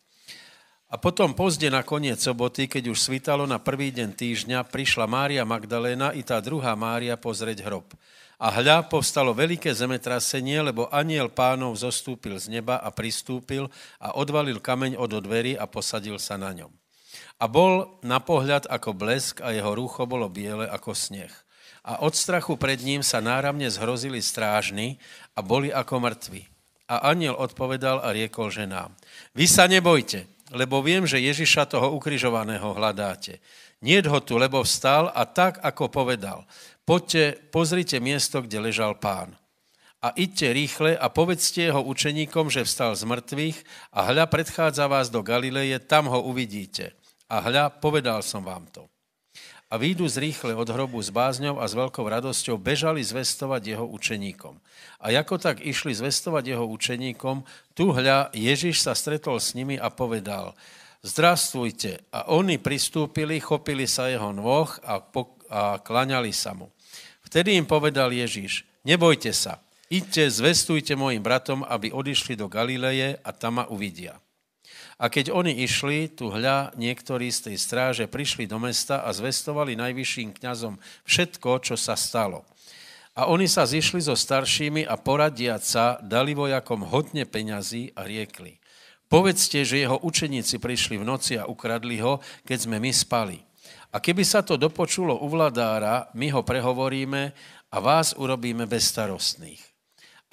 S4: A potom pozde na koniec soboty, keď už svítalo na prvý deň týždňa, prišla Mária Magdaléna i tá druhá Mária pozrieť hrob. A hľa, povstalo veľké zemetrasenie, lebo aniel pánov zostúpil z neba a pristúpil a odvalil kameň od dverí a posadil sa na ňom. A bol na pohľad ako blesk a jeho rúcho bolo biele ako sneh. A od strachu pred ním sa náramne zhrozili strážni a boli ako mŕtvi. A aniel odpovedal a riekol ženám, vy sa nebojte, lebo viem, že Ježiša toho ukrižovaného hľadáte. Nie ho tu, lebo vstal a tak, ako povedal. Poďte, pozrite miesto, kde ležal pán. A idte rýchle a povedzte jeho učeníkom, že vstal z mŕtvych a hľa predchádza vás do Galileje, tam ho uvidíte. A hľa, povedal som vám to. A výjdu z rýchle od hrobu s bázňou a s veľkou radosťou bežali zvestovať jeho učeníkom. A ako tak išli zvestovať jeho učeníkom, tu hľa Ježiš sa stretol s nimi a povedal, zdrastujte. A oni pristúpili, chopili sa jeho nôh a, po, a klaňali sa mu. Vtedy im povedal Ježíš, nebojte sa, idte, zvestujte mojim bratom, aby odišli do Galileje a tam ma uvidia. A keď oni išli, tu hľa, niektorí z tej stráže prišli do mesta a zvestovali najvyšším kňazom všetko, čo sa stalo. A oni sa zišli so staršími a poradiať sa dali vojakom hodne peňazí a riekli. Povedzte, že jeho učeníci prišli v noci a ukradli ho, keď sme my spali. A keby sa to dopočulo u vladára, my ho prehovoríme a vás urobíme bezstarostných.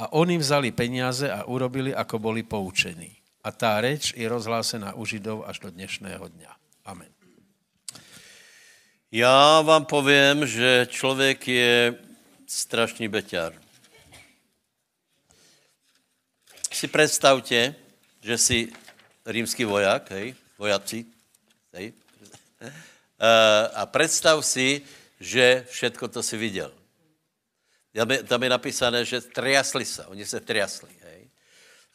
S4: A oni vzali peniaze a urobili, ako boli poučení. A tá reč je rozhlásená u Židov až do dnešného dňa. Amen.
S1: Já vám povím, že člověk je strašný beťar. Si představte, že si rímský voják, hej, vojaci, hej, Eh, a představ si, že všetko to si viděl. Tam je napísané, že triasli se, oni se triasli.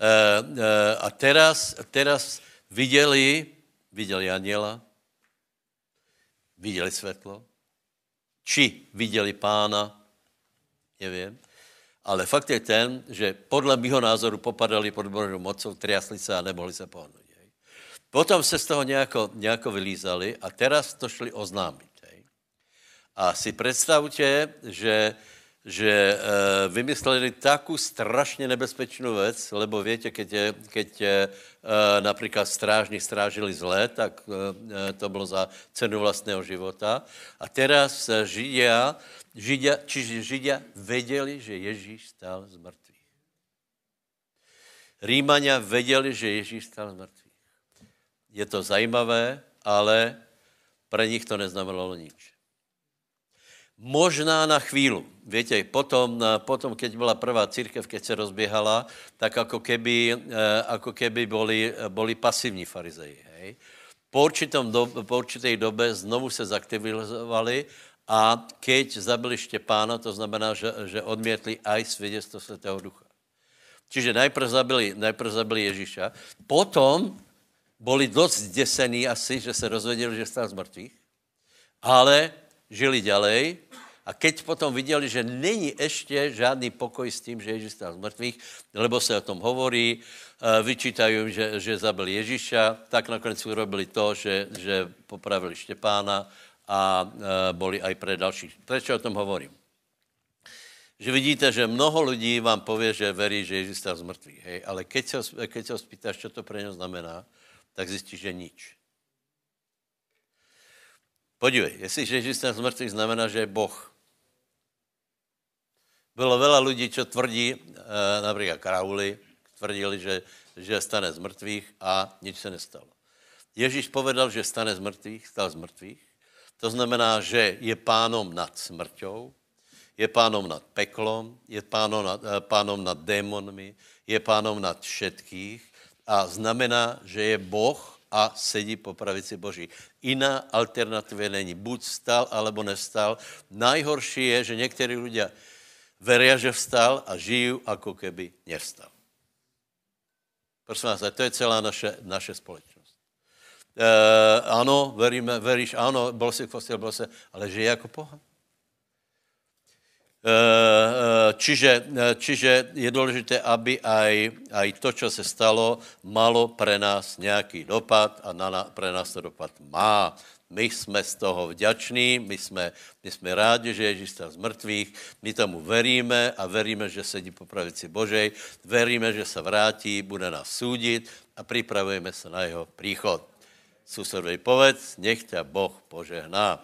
S1: Hej. Eh, eh, a teraz, teraz viděli, viděli aniela, viděli světlo, či viděli pána, nevím. Ale fakt je ten, že podle mého názoru popadali pod Božou mocou, triasli se a nemohli se pohnout. Potom se z toho nějako, nějako vylízali a teraz to šli oznámit. Hej. A si představte, že, že e, vymysleli takú strašně nebezpečnou věc, lebo víte, keď, je, keď je, e, například strážní strážili zlé, tak e, to bylo za cenu vlastného života. A teraz Židia, Židia, čiže Židia věděli, že Ježíš stál z mrtvých. Rímania věděli, že Ježíš stál z mrtvých je to zajímavé, ale pre nich to neznamenalo nič. Možná na chvíľu. Viete, potom, potom keď byla prvá církev, keď se rozbiehala, tak ako keby, eh, ako keby boli, boli pasivní farizeji. Hej? Po, určitom do, po určitej dobe znovu se zaktivizovali a keď zabili Štěpána, to znamená, že, že odmietli aj svědectvo Svetého Ducha. Čiže najprv zabili, najprv zabili Ježíša, potom boli dost desení asi, že se rozvedeli, že stal z mrtvých, ale žili ďalej a keď potom viděli, že není ještě žádný pokoj s tím, že Ježíš stal z mrtvých, lebo se o tom hovorí, eh, vyčítajú, že, že zabili Ježíša, tak nakonec urobili to, že, že popravili Štěpána a eh, boli aj pre dalších. Prečo o tom hovorím? Že vidíte, že mnoho lidí vám povie, že verí, že Ježíš stal z mrtvých, hej, ale keď se, keď se ho spýtáš, čo to pre ňo znamená, tak zjistíš, že nič. Podívej, jestli Ježíš z mrtvých znamená, že je Boh. Bylo veľa ľudí, čo tvrdí, e, například Krauli, tvrdili, že, že stane z mrtvých a nič se nestalo. Ježíš povedal, že stane z mrtvých, stal z mrtvých. To znamená, že je pánom nad smrťou, je pánom nad peklom, je pánom nad, e, pánom nad démonmi, je pánom nad všetkých a znamená, že je Boh a sedí po pravici Boží. Iná alternativa není. Buď stal, alebo nestal. Najhorší je, že někteří ľudia veria, že vstal a žijú, ako keby nevstal. Prosím vás, to je celá naše, naše společnost. E, ano, veríme, veríš, ano, bol si v kostele, bol si, ale žije jako pohan. Eh, eh, čiže, eh, čiže je důležité, aby aj, aj to, co se stalo, malo pre nás nějaký dopad a na, pre nás to dopad má. My jsme z toho vďační, my jsme, my jsme rádi, že Ježíš stal z mrtvých, my tomu veríme a veríme, že sedí po pravici Božej, veríme, že se vrátí, bude nás súdiť a pripravujeme se na jeho príchod. Susedovi povedz, nech ťa Boh požehná.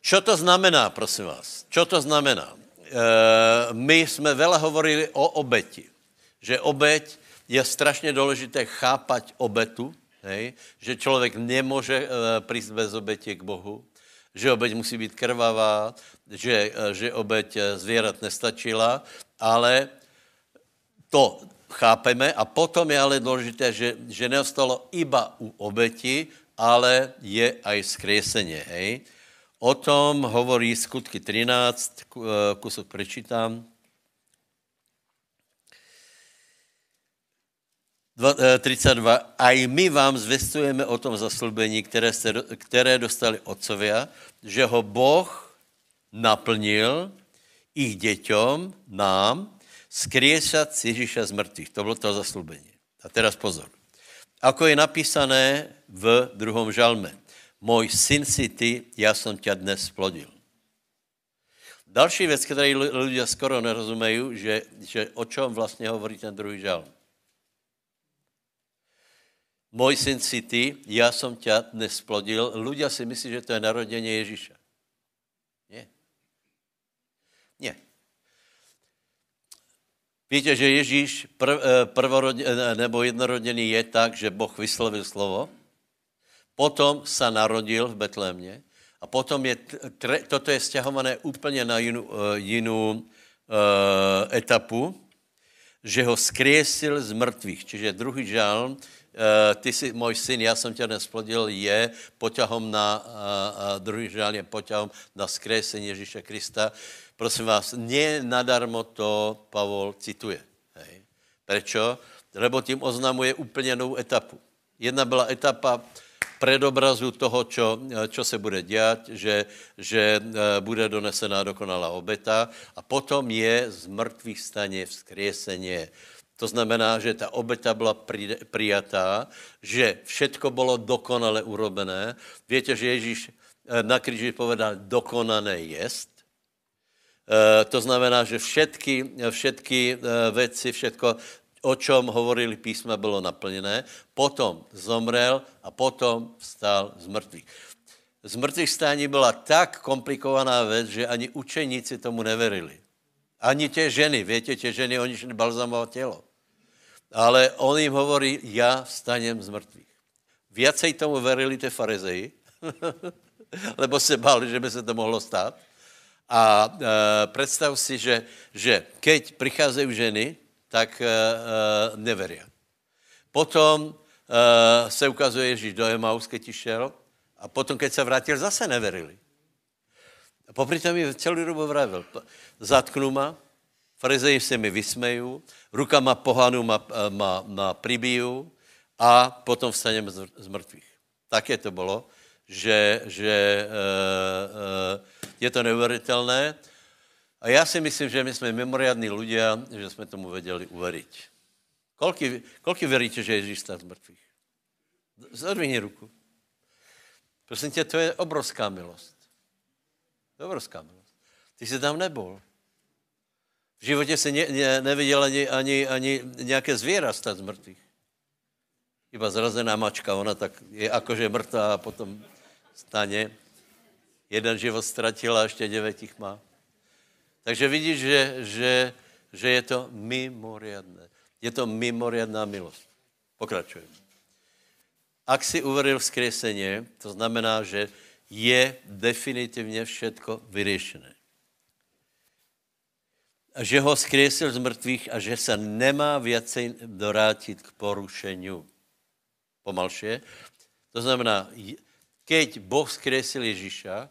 S1: Čo to znamená, prosím vás? Čo to znamená? E, my jsme veľa hovorili o obeti. Že obeť je strašně důležité chápať obetu, hej? že člověk nemůže e, prísť bez obete k Bohu, že obeť musí být krvavá, že, e, že obeť e, zvěrat nestačila, ale to chápeme a potom je ale důležité, že, že neostalo iba u obeti, ale je aj skriesenie, hej? O tom hovorí skutky 13, kusok prečítam. 32. Eh, Aj my vám zvestujeme o tom zaslubení, které, ste, které dostali otcovia, že ho Boh naplnil ich děťom, nám, skriesat Ježíša z mrtvých. To bylo to zaslubení. A teraz pozor. Ako je napísané v druhom žalme. Môj syn si ty, ja som ťa dnes splodil. Další věc, které ľudia skoro nerozumejí, že, že o čom vlastně hovorí ten druhý žalm. Můj syn si ty, já jsem tě dnes splodil. Ľudia si myslí, že to je narodění Ježíša. Nie. Nie. Víte, že Ježíš prv, prvorodě, eh, nebo jednorodený je tak, že Boh vyslovil slovo, potom sa narodil v Betlémě a potom je, tre, toto je stěhované úplně na jinou, eh, jinou uh, etapu, že ho skriesil z mrtvých. Čiže druhý žalm ty si můj syn, já jsem tě nesplodil, je poťahom na, uh, druhý žál je poťahom na skresení Ježíše Krista. Prosím vás, nie nadarmo to Pavol cituje. Hej. Prečo? Lebo tím oznamuje úplně novou etapu. Jedna byla etapa predobrazu toho, čo, čo se bude dělat, že, že bude donesená dokonalá obeta a potom je z mrtvých stane vzkriesenie. To znamená, že ta obeta byla prijatá, že všetko bylo dokonale urobené. Víte, že Ježíš eh, na kříži povedal, dokonané jest. Eh, to znamená, že všetky, všetky eh, věci, všetko, o čom hovorili písma, bylo naplněné. Potom zomrel a potom vstal z mrtvých. Z mrtvých stání byla tak komplikovaná věc, že ani učeníci tomu neverili. Ani tě ženy, víte, tě ženy, oni šli balzamovat tělo. Ale on jim hovorí, já stanem z mrtvých. Viacej tomu verili ty farizeji, lebo se báli, že by se to mohlo stát. A e, představ si, že, že keď přicházejí ženy, tak e, e, neveria. Potom e, se ukazuje Ježíš do Emaus, keď šel, a potom, keď se vrátil, zase neverili. A popri tom mi celý dobu vravil, zatknu ma, farizeji se mi vysmejí, rukama pohanu ma, ma, ma pribiju a potom vstanem z mrtvých. Také to bylo, že, že e, e, je to neuveritelné. A já si myslím, že my jsme mimoriadní ľudia, že jsme tomu věděli uveriť. Koľky, koľky veríte, že Ježíš stál z mrtvých? Zodvihni ruku. Prosím tě, to je obrovská milost. To je obrovská milost. Ty jsi tam nebol. V životě se ne, ne, neviděl ani, ani, ani nějaké zvěra stát z mrtvých. Iba zrazená mačka, ona tak je jakože mrtvá a potom stane. Jeden život ztratila a ještě devět jich má. Takže vidíš, že, že, že je to mimoriadné. Je to mimoriadná milost. Pokračujeme. Ak si uveril vzkriesenie, to znamená, že je definitivně všetko vyřešené že ho skriesil z mrtvých a že se nemá viacej dorátit k porušeniu. Pomalšie. To znamená, keď Boh skriesil Ježíša,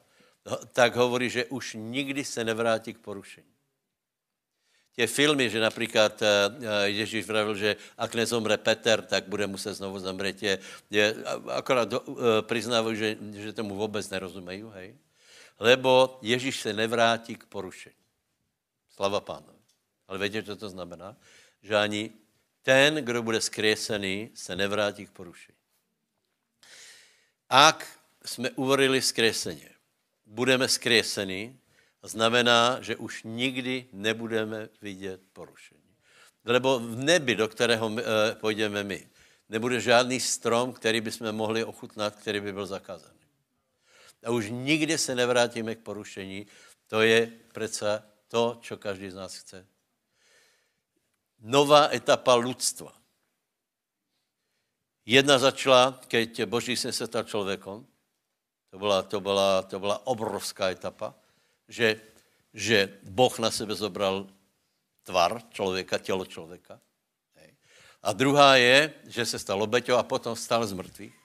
S1: tak hovorí, že už nikdy se nevrátí k porušení. Tie filmy, že například eh, eh, Ježíš vravil, že ak nezomre Peter, tak bude muset znovu zomřít. Je, akorát do, eh, priznávají, že, že tomu vůbec nerozumejí, hej? Lebo Ježíš se nevrátí k porušení. Slava pánovi. Ale víte, co to znamená? Že ani ten, kdo bude skriesený, se nevrátí k porušení. ak jsme uvorili skreseně, budeme skresení, znamená, že už nikdy nebudeme vidět porušení. Lebo v nebi, do kterého my, e, půjdeme my, nebude žádný strom, který bychom mohli ochutnat, který by byl zakázaný. A už nikdy se nevrátíme k porušení. To je přece to, co každý z nás chce. Nová etapa lidstva. Jedna začala, keď Boží se stal člověkom. To byla, to, byla, to byla obrovská etapa, že, že Boh na sebe zobral tvar člověka, tělo člověka. A druhá je, že se stal obeťou a potom stal z mrtvých.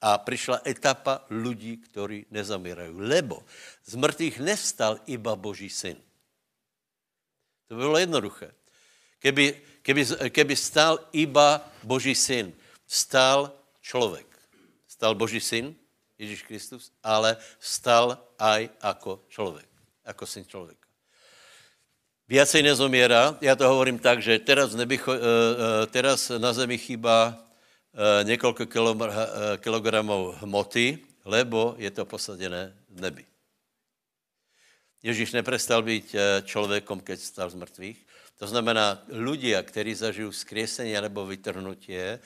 S1: A přišla etapa lidí, kteří nezamírají. Lebo z mrtvých nestal iba Boží syn. To bylo jednoduché. Keby, keby, keby stal iba Boží syn, stal člověk. Stal Boží syn, Ježíš Kristus, ale stal aj jako člověk, jako syn člověka. Viacej nezomiera, já to hovorím tak, že teraz, nebycho, eh, eh, teraz na zemi chýba eh, několik kilogramů hmoty, lebo je to posadené v nebi. Ježíš neprestal být člověkom, keď stal z mrtvých. To znamená, ľudia, kteří zažijí skriesení nebo vytrhnutie,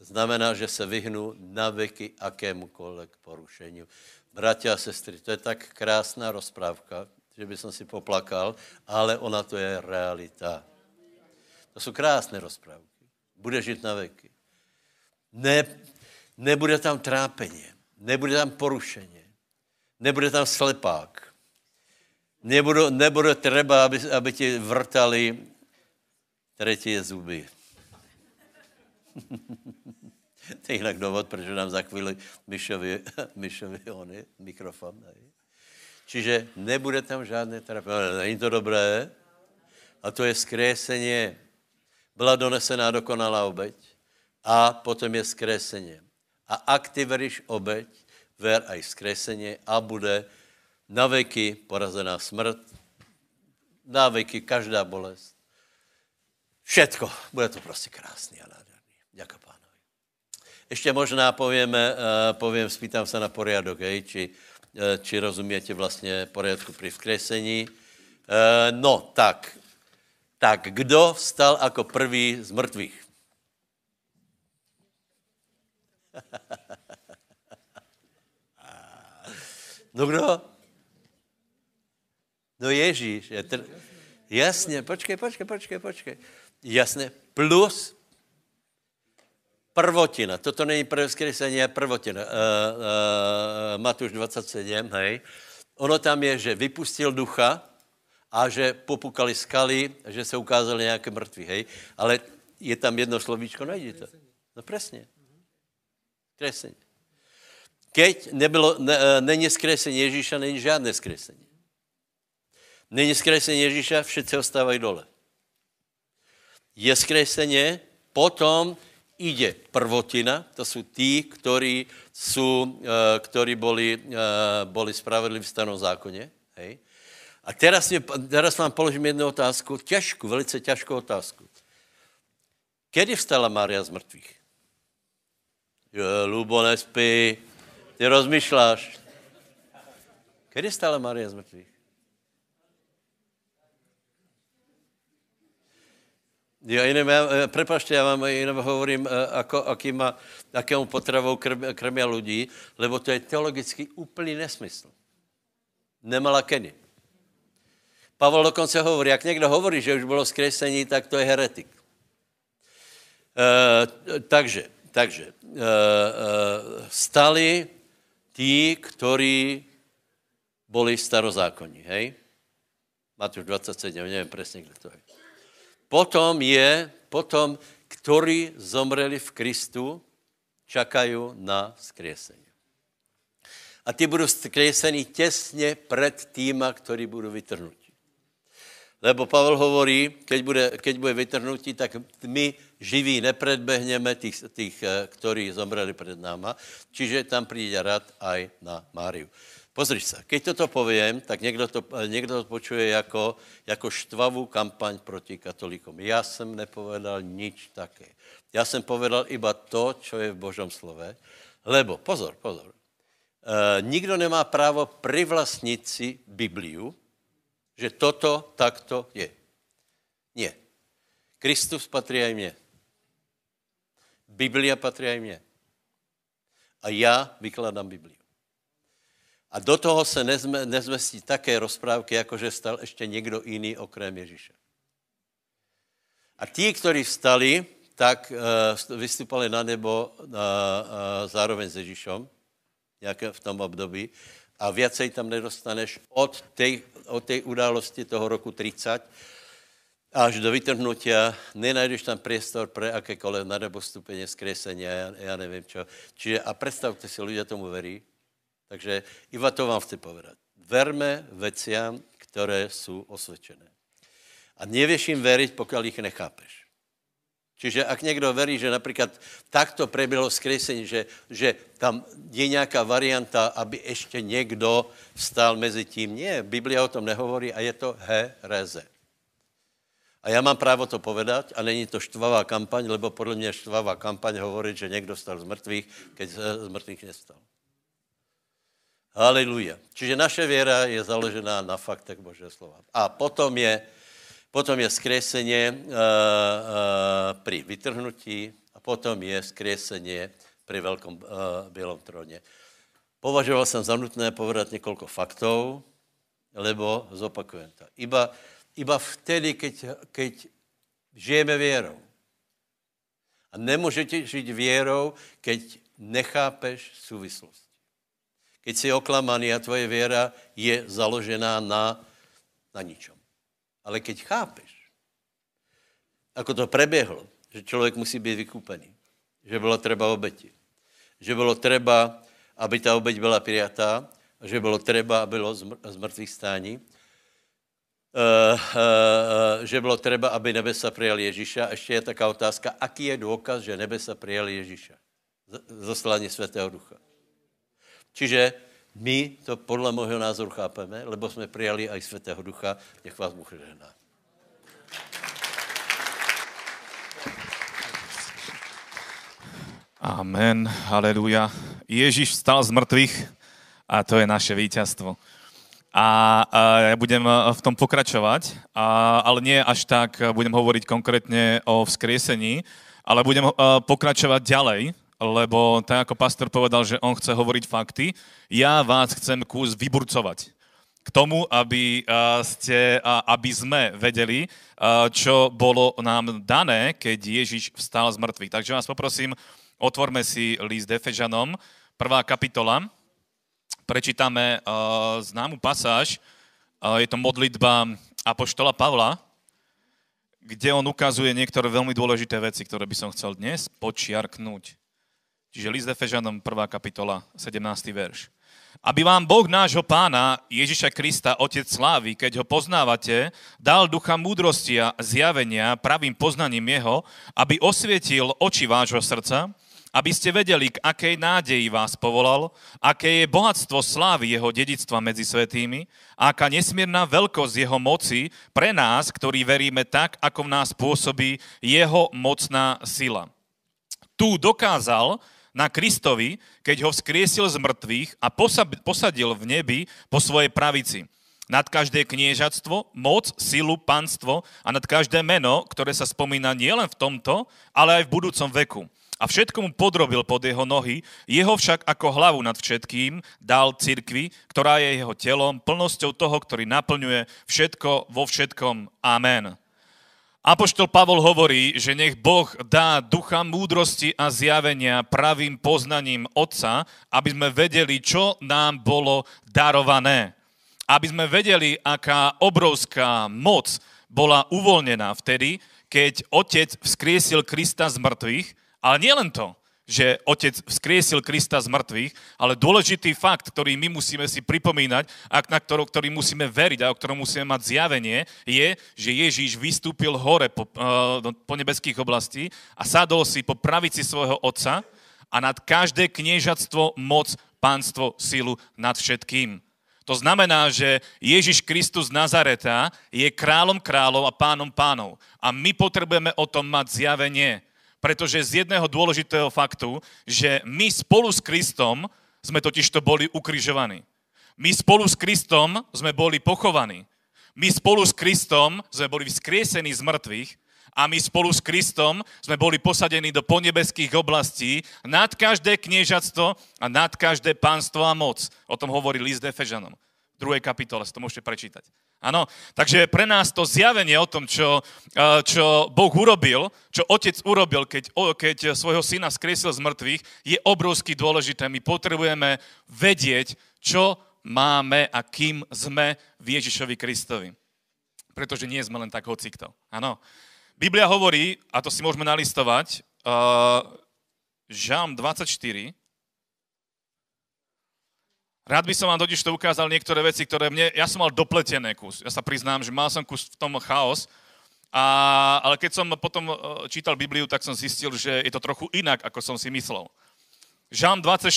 S1: znamená, že se vyhnou na veky akémukoliv porušení. Bratia a sestry, to je tak krásná rozprávka, že by som si poplakal, ale ona to je realita. To jsou krásné rozprávky. Bude žít na veky. Ne, nebude tam trápení, nebude tam porušení, nebude tam slepák, nebude, nebude třeba, aby, aby ti vrtali třetí zuby. to je jinak důvod, proč nám za chvíli Myšovi, Myšovi on je, mikrofon. Ne? Čiže nebude tam žádné trápení. Není to dobré? A to je skréseně. Byla donesená dokonalá obeď a potom je skréseně. A ak ty veríš obeď, ver aj skréseně a bude na veky porazená smrt, na veky každá bolest. Všetko. Bude to prostě krásný a nádherný. Ďakujem pánovi. Ještě možná povíme, uh, povím, spýtám se na poriadok, hej, či, uh, či rozuměte vlastně poriadku při vkresení. Uh, no, tak. Tak, kdo vstal jako prvý z mrtvých? no kdo? No Ježíš. Je tr... Jasně, počkej, počkej, počkej, počkej. Jasné. Plus prvotina. Toto není prvé vzkresení, je prvotina. Uh, uh, Matuš 27, hej. Ono tam je, že vypustil ducha a že popukali skaly, že se ukázali nějaké mrtví, hej. Ale je tam jedno slovíčko, najdi to. No presně. Skresení. Keď nebylo, ne, není skresení Ježíša, není žádné skresení. Není skresení Ježíša, všichni ostávají dole je skreseně, potom ide prvotina, to jsou tí, ktorí, sú, uh, ktorí boli, uh, boli spravedliví v starom zákoně. Hej. A teraz, teraz vám položím jednu otázku, těžkou, velice těžkou otázku. Kedy vstala Mária z mrtvých? Jo, Lubo, nespí, ty rozmýšláš. Kedy vstala Mária z mrtvých? Jiným, já, eh, prepašte, já vám jiným hovorím, eh, ako, akýma, akému potravou krm, krmia lidí, lebo to je teologicky úplný nesmysl. Nemala kedy. Pavel dokonce hovorí, jak někdo hovorí, že už bylo skresení, tak to je heretik. E, takže, takže, e, e, stali tí, ktorí boli starozákonní, hej? Matúš 27, nevím přesně, kde to je. Potom je, potom, ktorí zomreli v Kristu, čakají na skriesení. A ty budou skriesení těsně před týma, ktorí budou vytrhnutí. Lebo Pavel hovorí, keď bude, keď bude vytrhnutí, tak my živí nepredbehneme tých, tých, eh, ktorí zomreli před náma, čiže tam přijde rad aj na Máriu. Pozri se, keď toto povím, tak někdo to, někdo to počuje jako, jako štvavou kampaň proti katolíkom. Já jsem nepovedal nič také. Já jsem povedal iba to, co je v Božom slove, lebo, pozor, pozor, nikdo nemá právo privlastnit si Bibliu, že toto takto je. Nie. Kristus patří aj mně. Biblia patří aj mně. A já vykladám Bibliu. A do toho se nezme, nezmestí také rozprávky, jako že stal ještě někdo jiný okrem Ježíše. A tí, kteří vstali, tak uh, vystupovali na nebo uh, uh, zároveň s Ježíšom, nějaké v tom období, a viacej tam nedostaneš od tej, od tej události toho roku 30 až do vytrhnutia, nenajdeš tam priestor pre akékoľvek nadebostupenie, skresenia, ja, ja neviem čo. Čiže, a predstavte si, ľudia tomu verí. Takže iba to vám chci povedať. Verme veciam, ktoré sú osvedčené. A nevieš im veriť, pokiaľ ich nechápeš. Čiže ak někdo verí, že například takto preběhlo skresení, že, že tam je nějaká varianta, aby ještě někdo vstal mezi tím. Nie, Biblia o tom nehovorí a je to hereze. A já mám právo to povedať a není to štvavá kampaň, lebo podle mě štvavá kampaň hovorí, že někdo stal z mrtvých, keď z mrtvých nestal. Haleluja. Čiže naše věra je založená na faktech Božího slova. A potom je, potom je skresenie uh, uh, pri vytrhnutí a potom je skresenie pri veľkom uh, bielom tróne. Považoval jsem za nutné povedať několik faktov, lebo zopakujem to. Iba, iba vtedy, keď, keď žijeme věrou. A nemůžete žít věrou, keď nechápeš súvislost. Keď si oklamaný a tvoje věra je založená na, na ničom. Ale keď chápeš, ako to preběhlo, že člověk musí být vykúpený, že bylo třeba obeti, že bylo třeba, aby ta obeť byla prijatá, že bylo třeba, aby bylo z mrtvých stání, uh, uh, že bylo třeba, aby nebesa prijali Ježíša. Ještě je taká otázka, aký je důkaz, že nebesa prijali Ježíša? Zaslání Svatého Ducha. Čiže my to podle môjho názoru chápeme, lebo jsme prijali aj Svetého Ducha. Nech vás Bůh žehná.
S3: Amen, haleluja. Ježíš vstal z mrtvých a to je naše víťazstvo. A, a ja budem v tom pokračovať, a, ale nie až tak budem hovoriť konkrétne o vzkriesení, ale budem pokračovať ďalej, lebo tak ako pastor povedal, že on chce hovoriť fakty, ja vás chcem kus vyburcovať k tomu, aby, ste, aby sme vedeli, čo bolo nám dané, keď Ježiš vstal z mŕtvych. Takže vás poprosím, otvorme si list Efežanom, prvá kapitola. Prečítame známu pasáž, je to modlitba Apoštola Pavla, kde on ukazuje niektoré veľmi dôležité veci, ktoré by som chcel dnes počiarknúť. Čiže list Efežanom, 1. kapitola, 17. verš. Aby vám Boh nášho pána Ježiša Krista, Otec slávy, keď ho poznávate, dal ducha múdrosti a zjavenia pravým poznaním jeho, aby osvietil oči vášho srdca, aby ste vedeli, k akej nádeji vás povolal, aké je bohatstvo slávy jeho dedictva medzi svetými, aká nesmierna veľkosť jeho moci pre nás, ktorí veríme tak, ako v nás pôsobí jeho mocná sila. Tu dokázal, na Kristovi, keď ho vzkriesil z mŕtvych a posadil v nebi po svojej pravici. Nad každé kniežatstvo, moc, silu, panstvo a nad každé meno, ktoré sa spomína nielen v tomto, ale aj v budúcom veku. A všetko mu podrobil pod jeho nohy, jeho však ako hlavu nad všetkým dal cirkvi, ktorá je jeho telom, plnosťou toho, ktorý naplňuje všetko vo všetkom. Amen. Apoštol Pavol hovorí, že nech Boh dá ducha múdrosti a zjavenia pravým poznaním Otca, aby sme vedeli, čo nám bolo darované. Aby sme vedeli, aká obrovská moc bola uvoľnená vtedy, keď Otec vzkriesil Krista z mŕtvych, ale nielen to, že Otec vzkriesil Krista z mŕtvych, ale dôležitý fakt, ktorý my musíme si pripomínať a na ktorý, ktorý musíme veriť a o ktorom musíme mať zjavenie, je, že Ježíš vystúpil hore po, uh, po nebeských oblastí a sadol si po pravici svojho Otca a nad každé kniežatstvo, moc, pánstvo, silu nad všetkým. To znamená, že Ježiš Kristus Nazareta je kráľom kráľov a pánom pánov. A my potrebujeme o tom mať zjavenie. Pretože z jedného dôležitého faktu, že my spolu s Kristom sme totiž to boli ukrižovaní. My spolu s Kristom sme boli pochovaní. My spolu s Kristom sme boli vzkriesení z mŕtvych a my spolu s Kristom sme boli posadení do ponebeských oblastí nad každé kniežatstvo a nad každé pánstvo a moc. O tom hovorí list Efežanom. V druhej kapitole, si to môžete prečítať. Áno, takže pre nás to zjavenie o tom, čo, čo Boh urobil, čo Otec urobil, keď, keď svojho syna skriesil z mŕtvych, je obrovsky dôležité. My potrebujeme vedieť, čo máme a kým sme v Ježišovi Kristovi. Pretože nie sme len tak hocikto. Áno. Biblia hovorí, a to si môžeme nalistovať, uh, Žám 24, Rád by som vám totiž to ukázal niektoré veci, ktoré mne, ja som mal dopletené kus. Ja sa priznám, že mal som kus v tom chaos, a, ale keď som potom e, čítal Bibliu, tak som zistil, že je to trochu inak, ako som si myslel. Žám 24,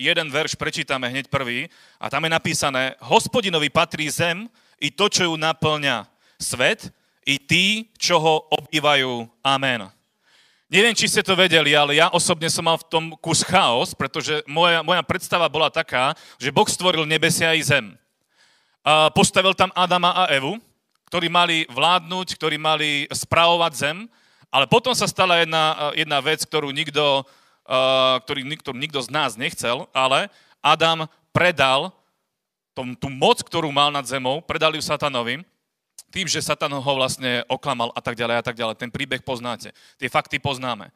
S3: jeden verš prečítame hneď prvý a tam je napísané Hospodinovi patrí zem i to, čo ju naplňa. Svet i tí, čo ho obývajú. Amen. Neviem, či ste to vedeli, ale ja osobne som mal v tom kus chaos, pretože moja, moja predstava bola taká, že Boh stvoril nebesia i zem. A postavil tam Adama a Evu, ktorí mali vládnuť, ktorí mali správovať zem, ale potom sa stala jedna, jedna vec, ktorú nikto, ktorý, ktorú nikto z nás nechcel, ale Adam predal tom, tú moc, ktorú mal nad zemou, predal ju satanovi tým, že Satan ho vlastne oklamal a tak ďalej a tak ďalej. Ten príbeh poznáte. Tie fakty poznáme.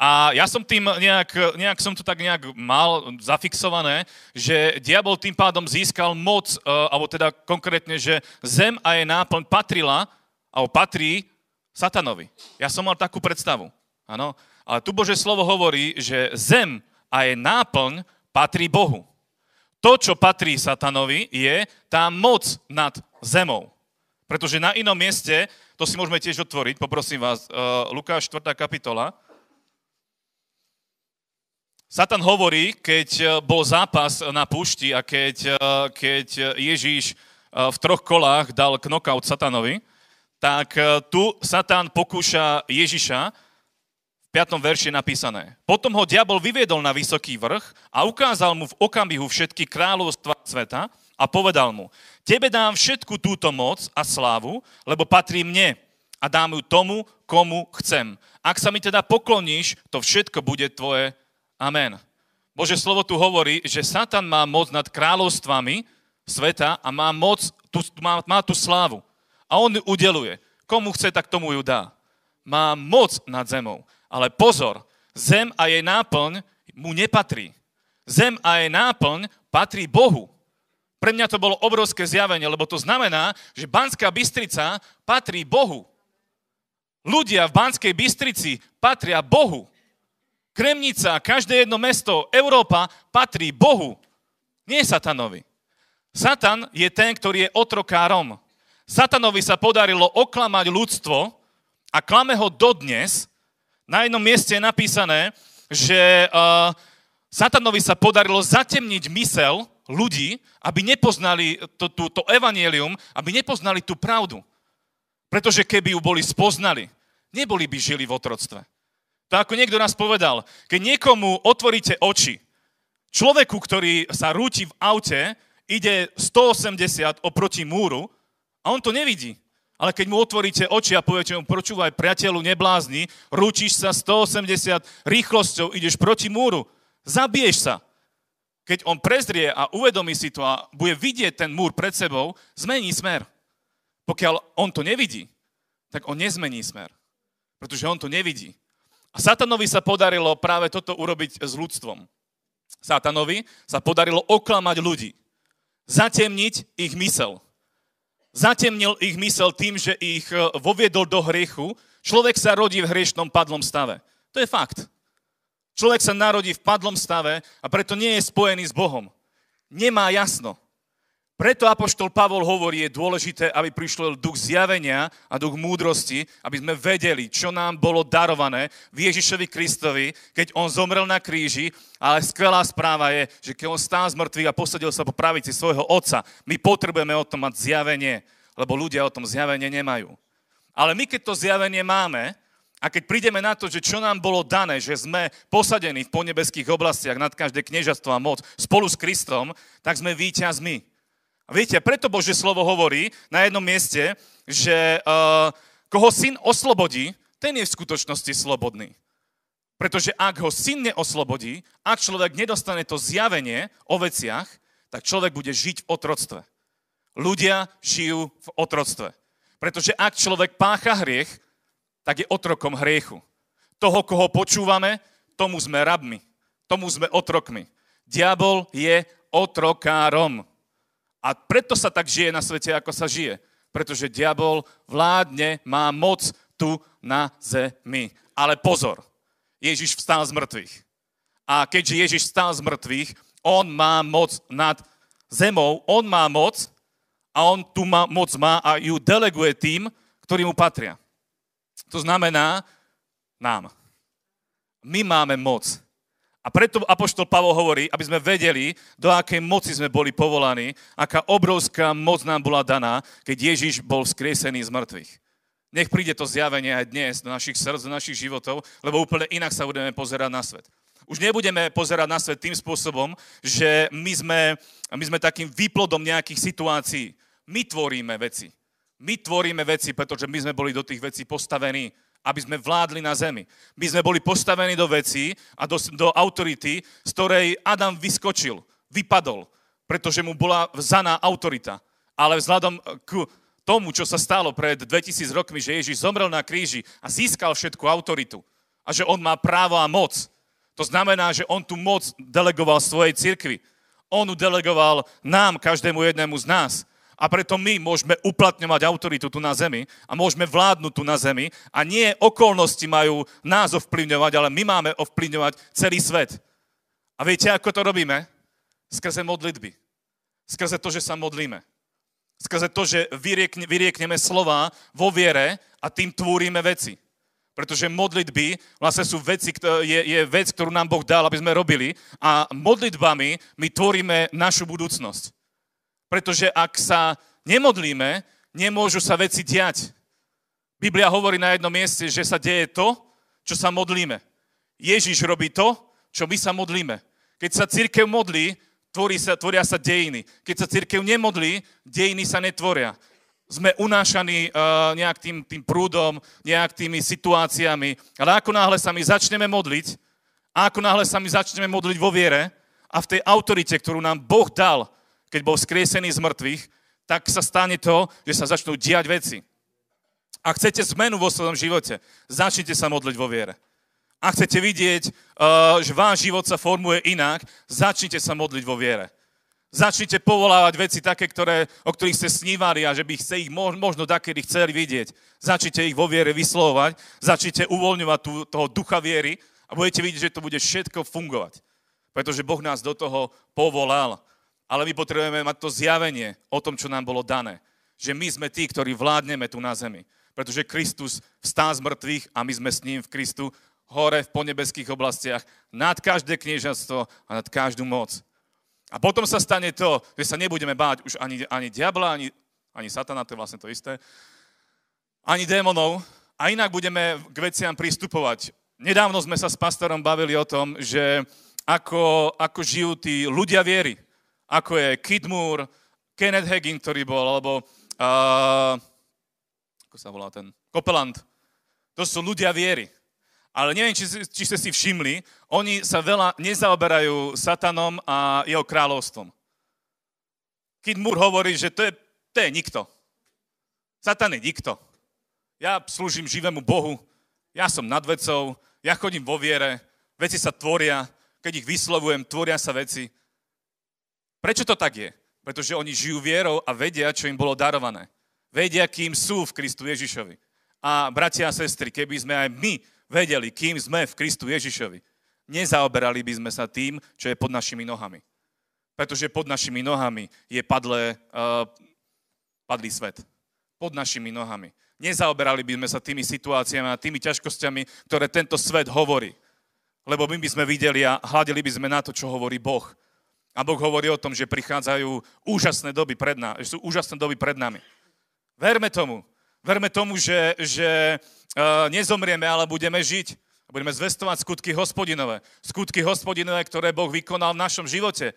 S3: A ja som tým nejak, nejak som to tak nejak mal zafixované, že diabol tým pádom získal moc, e, alebo teda konkrétne, že zem a jej náplň patrila, alebo patrí satanovi. Ja som mal takú predstavu. Áno. Ale tu Bože slovo hovorí, že zem a jej náplň patrí Bohu. To, čo patrí satanovi, je tá moc nad zemou. Pretože na inom mieste, to si môžeme tiež otvoriť, poprosím vás, uh, Lukáš 4. kapitola. Satan hovorí, keď eh, bol zápas na púšti a keď, uh, keď Ježíš v troch kolách dal knockout Satanovi, tak tu Satan pokúša Ježiša, v 5. verši napísané. Potom ho diabol vyviedol na vysoký vrch a ukázal mu v okamihu všetky kráľovstva sveta a povedal mu, tebe dám všetku túto moc a slávu, lebo patrí mne a dám ju tomu, komu chcem. Ak sa mi teda pokloníš, to všetko bude tvoje. Amen. Bože slovo tu hovorí, že Satan má moc nad kráľovstvami sveta a má moc, tu, má, má tú slávu. A on ju udeluje. Komu chce, tak tomu ju dá. Má moc nad zemou. Ale pozor, zem a jej náplň mu nepatrí. Zem a jej náplň patrí Bohu. Pre mňa to bolo obrovské zjavenie, lebo to znamená, že Banská Bystrica patrí Bohu. Ľudia v Banskej Bystrici patria Bohu. Kremnica, každé jedno mesto, Európa patrí Bohu, nie satanovi. Satan je ten, ktorý je otrokárom. Satanovi sa podarilo oklamať ľudstvo a klame ho dodnes. Na jednom mieste je napísané, že uh, Satanovi sa podarilo zatemniť mysel ľudí, aby nepoznali to, to, to evanielium, aby nepoznali tú pravdu. Pretože keby ju boli spoznali, neboli by žili v otroctve. To ako niekto nás povedal, keď niekomu otvoríte oči, človeku, ktorý sa rúti v aute, ide 180 oproti múru a on to nevidí. Ale keď mu otvoríte oči a poviete mu, počúvaj, priateľu, neblázni, rúčiš sa 180 rýchlosťou, ideš proti múru, zabiješ sa keď on prezrie a uvedomí si to a bude vidieť ten múr pred sebou, zmení smer. Pokiaľ on to nevidí, tak on nezmení smer. Pretože on to nevidí. A Satanovi sa podarilo práve toto urobiť s ľudstvom. Satanovi sa podarilo oklamať ľudí. Zatemniť ich mysel. Zatemnil ich mysel tým, že ich eh, voviedol do hriechu. Človek sa rodí v hriešnom padlom stave. To je fakt. Človek sa narodí v padlom stave a preto nie je spojený s Bohom. Nemá jasno. Preto Apoštol Pavol hovorí, je dôležité, aby prišiel duch zjavenia a duch múdrosti, aby sme vedeli, čo nám bolo darované v Ježišovi Kristovi, keď on zomrel na kríži, ale skvelá správa je, že keď on stál z mŕtvych a posadil sa po pravici svojho otca, my potrebujeme o tom mať zjavenie, lebo ľudia o tom zjavenie nemajú. Ale my, keď to zjavenie máme, A keď prídeme na to, že čo nám bolo dané, že sme posadení v ponebeských oblastiach nad každé kniežastvo a moc spolu s Kristom, tak sme víťazmi. A viete, preto Bože slovo hovorí na jednom mieste, že uh, koho syn oslobodí, ten je v skutočnosti slobodný. Pretože ak ho syn neoslobodí, ak človek nedostane to zjavenie o veciach, tak človek bude žiť v otroctve. Ľudia žijú v otroctve. Pretože ak človek pácha hriech, tak je otrokom hriechu. Toho, koho počúvame, tomu sme rabmi. Tomu sme otrokmi. Diabol je otrokárom. A preto sa tak žije na svete, ako sa žije. Pretože diabol vládne, má moc tu na zemi. Ale pozor, Ježiš vstal z mŕtvych. A keďže Ježiš vstal z mŕtvych, on má moc nad zemou, on má moc a on tu má, moc má a ju deleguje tým, ktorí mu patria. To znamená nám. My máme moc. A preto Apoštol Pavol hovorí, aby sme vedeli, do akej moci sme boli povolaní, aká obrovská moc nám bola daná, keď Ježiš bol skriesený z mŕtvych. Nech príde to zjavenie aj dnes do našich srdc, do našich životov, lebo úplne inak sa budeme pozerať na svet. Už nebudeme pozerať na svet tým spôsobom, že my sme, my sme takým výplodom nejakých situácií. My tvoríme veci. My tvoríme veci, pretože my sme boli do tých vecí postavení, aby sme vládli na zemi. My sme boli postavení do vecí a do, do autority, z ktorej Adam vyskočil, vypadol, pretože mu bola vzaná autorita. Ale vzhľadom k tomu, čo sa stalo pred 2000 rokmi, že Ježiš zomrel na kríži a získal všetku autoritu a že on má právo a moc, to znamená, že on tú moc delegoval svojej cirkvi. On ju delegoval nám, každému jednému z nás. A preto my môžeme uplatňovať autoritu tu na zemi a môžeme vládnuť tu na zemi a nie okolnosti majú nás ovplyvňovať, ale my máme ovplyvňovať celý svet. A viete, ako to robíme? Skrze modlitby. Skrze to, že sa modlíme. Skrze to, že vyriekne, vyriekneme slova vo viere a tým tvoríme veci. Pretože modlitby vlastne sú veci, je, je vec, ktorú nám Boh dal, aby sme robili a modlitbami my tvoríme našu budúcnosť. Pretože ak sa nemodlíme, nemôžu sa veci diať. Biblia hovorí na jednom mieste, že sa deje to, čo sa modlíme. Ježiš robí to, čo my sa modlíme. Keď sa církev modlí, tvorí sa, tvoria sa dejiny. Keď sa církev nemodlí, dejiny sa netvoria. Sme unášaní uh, nejak tým, tým prúdom, nejak tými situáciami. Ale ako náhle sa my začneme modliť, a ako náhle sa my začneme modliť vo viere a v tej autorite, ktorú nám Boh dal, keď bol skriesený z mŕtvych, tak sa stane to, že sa začnú diať veci. Ak chcete zmenu vo svojom živote, začnite sa modliť vo viere. Ak chcete vidieť, uh, že váš život sa formuje inak, začnite sa modliť vo viere. Začnite povolávať veci také, ktoré, o ktorých ste snívali a že by ste ich možno takedy chceli vidieť. Začnite ich vo viere vyslovovať, začnite uvoľňovať tú, toho ducha viery a budete vidieť, že to bude všetko fungovať. Pretože Boh nás do toho povolal ale my potrebujeme mať to zjavenie o tom, čo nám bolo dané. Že my sme tí, ktorí vládneme tu na zemi. Pretože Kristus vstá z mŕtvych a my sme s ním v Kristu hore v ponebeských oblastiach, nad každé kniežatstvo a nad každú moc. A potom sa stane to, že sa nebudeme báť už ani, ani diabla, ani, ani satana, to je vlastne to isté, ani démonov a inak budeme k veciam pristupovať. Nedávno sme sa s pastorom bavili o tom, že ako, ako žijú tí ľudia viery ako je Kid Moore, Kenneth Hagin, ktorý bol, alebo uh, ako sa volá ten, Copeland. To sú ľudia viery. Ale neviem, či, či ste si všimli, oni sa veľa nezaoberajú satanom a jeho kráľovstvom. Kid Moore hovorí, že to je, to je nikto. Satan je nikto. Ja slúžim živému Bohu, ja som nad vecou, ja chodím vo viere, veci sa tvoria, keď ich vyslovujem, tvoria sa veci. Prečo to tak je? Pretože oni žijú vierou a vedia, čo im bolo darované. Vedia, kým sú v Kristu Ježišovi. A bratia a sestry, keby sme aj my vedeli, kým sme v Kristu Ježišovi, nezaoberali by sme sa tým, čo je pod našimi nohami. Pretože pod našimi nohami je padlé, uh, padlý svet. Pod našimi nohami. Nezaoberali by sme sa tými situáciami a tými ťažkosťami, ktoré tento svet hovorí. Lebo my by sme videli a hľadili by sme na to, čo hovorí Boh. A Boh hovorí o tom, že prichádzajú úžasné doby pred nami, sú úžasné doby pred nami. Verme tomu. Verme tomu, že, že uh, nezomrieme, ale budeme žiť. Budeme zvestovať skutky hospodinové. Skutky hospodinové, ktoré Boh vykonal v našom živote.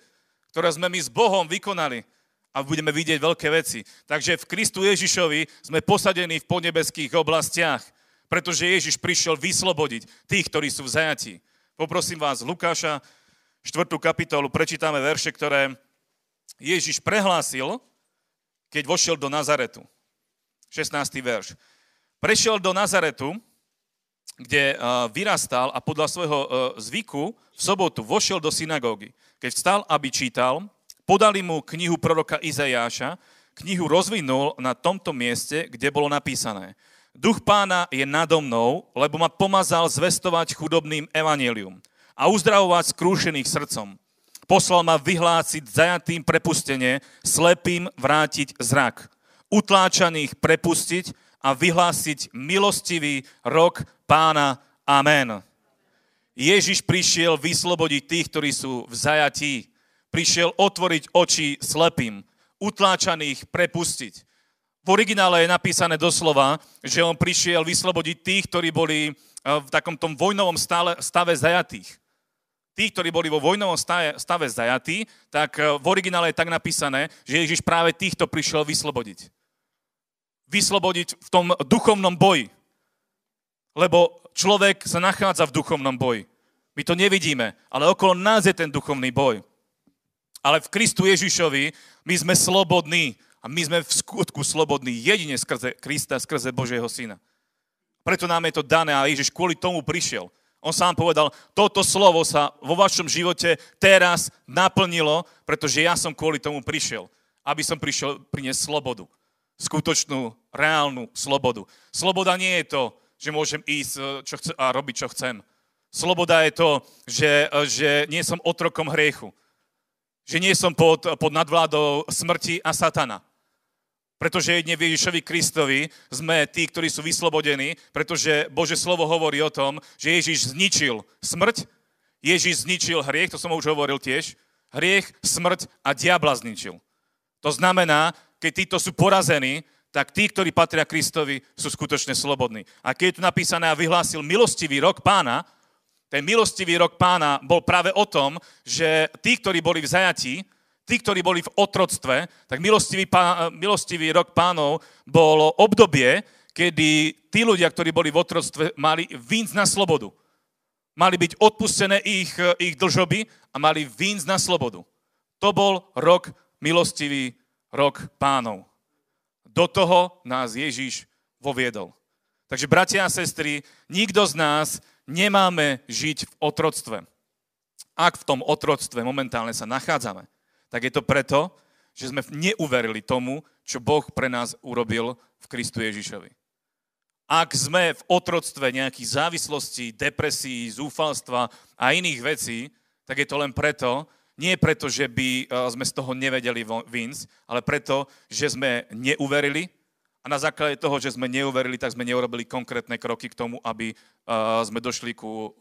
S3: Ktoré sme my s Bohom vykonali. A budeme vidieť veľké veci. Takže v Kristu Ježišovi sme posadení v podnebeských oblastiach. Pretože Ježiš prišiel vyslobodiť tých, ktorí sú v zajatí. Poprosím vás, Lukáša, 4. kapitolu, prečítame verše, ktoré Ježiš prehlásil, keď vošiel do Nazaretu. 16. verš. Prešiel do Nazaretu, kde vyrastal a podľa svojho e, zvyku v sobotu vošiel do synagógy. Keď vstal, aby čítal, podali mu knihu proroka Izajáša, knihu rozvinul na tomto mieste, kde bolo napísané. Duch pána je nado mnou, lebo ma pomazal zvestovať chudobným evanelium a uzdravovať skrúšených srdcom. Poslal ma vyhlásiť zajatým prepustenie, slepým vrátiť zrak, utláčaných prepustiť a vyhlásiť milostivý rok pána. Amen. Ježiš prišiel vyslobodiť tých, ktorí sú v zajatí. Prišiel otvoriť oči slepým, utláčaných prepustiť. V originále je napísané doslova, že on prišiel vyslobodiť tých, ktorí boli eh, v takom tom vojnovom stave zajatých. Tí, ktorí boli vo vojnovom stave, stave zajatí, tak eh, v originále je tak napísané, že Ježiš práve týchto prišiel vyslobodiť. Vyslobodiť v tom duchovnom boji. Lebo človek sa nachádza v duchovnom boji. My to nevidíme, ale okolo nás je ten duchovný boj. Ale v Kristu Ježišovi my sme slobodní a my sme v skutku slobodní jedine skrze Krista, skrze Božieho Syna. Preto nám je to dané a Ježiš kvôli tomu prišiel. On sám povedal, toto slovo sa vo vašom živote teraz naplnilo, pretože ja som kvôli tomu prišiel. Aby som prišiel priniesť slobodu. Skutočnú, reálnu slobodu. Sloboda nie je to, že môžem ísť eh, čo chce, a robiť, čo chcem. Sloboda je to, že, eh, že nie som otrokom hriechu. Že nie som pod, pod nadvládou smrti a satana. Pretože jedne v Ježišovi Kristovi sme tí, ktorí sú vyslobodení, pretože Bože slovo hovorí o tom, že Ježiš zničil smrť, Ježiš zničil hriech, to som už hovoril tiež, hriech, smrť a diabla zničil. To znamená, keď títo sú porazení, tak tí, ktorí patria Kristovi, sú skutočne slobodní. A keď je tu napísané a vyhlásil milostivý rok pána, ten milostivý rok pána bol práve o tom, že tí, ktorí boli v zajatí, tí, ktorí boli v otroctve, tak milostivý, pán, milostivý rok pánov bolo obdobie, kedy tí ľudia, ktorí boli v otroctve, mali víc na slobodu. Mali byť odpustené ich, ich dlžoby a mali víc na slobodu. To bol rok milostivý rok pánov. Do toho nás Ježíš voviedol. Takže, bratia a sestry, nikto z nás nemáme žiť v otroctve. Ak v tom otroctve momentálne sa nachádzame, tak je to preto, že sme neuverili tomu, čo Boh pre nás urobil v Kristu Ježišovi. Ak sme v otroctve nejakých závislostí, depresí, zúfalstva a iných vecí, tak je to len preto, nie preto, že by e, sme z toho nevedeli víc, ale preto, že sme neuverili a na základe toho, že sme neuverili, tak sme neurobili konkrétne kroky k tomu, aby e, sme došli ku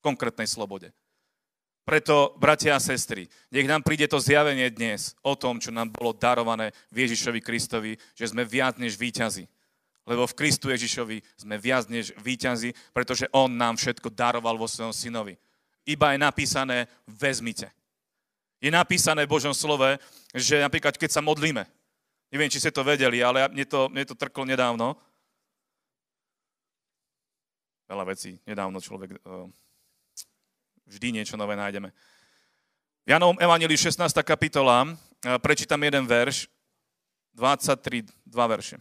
S3: konkrétnej slobode. Preto, bratia a sestry, nech nám príde to zjavenie dnes o tom, čo nám bolo darované v Ježišovi Kristovi, že sme viac než výťazi. Lebo v Kristu Ježišovi sme viac než výťazi, pretože On nám všetko daroval vo svojom synovi. Iba je napísané, vezmite. Je napísané v Božom slove, že napríklad keď sa modlíme, neviem, či ste to vedeli, ale mne to, mne to trklo nedávno, veľa vecí nedávno človek uh, Vždy niečo nové nájdeme. V Janovom Evangelii 16. kapitola, prečítam jeden verš, 23, dva verše.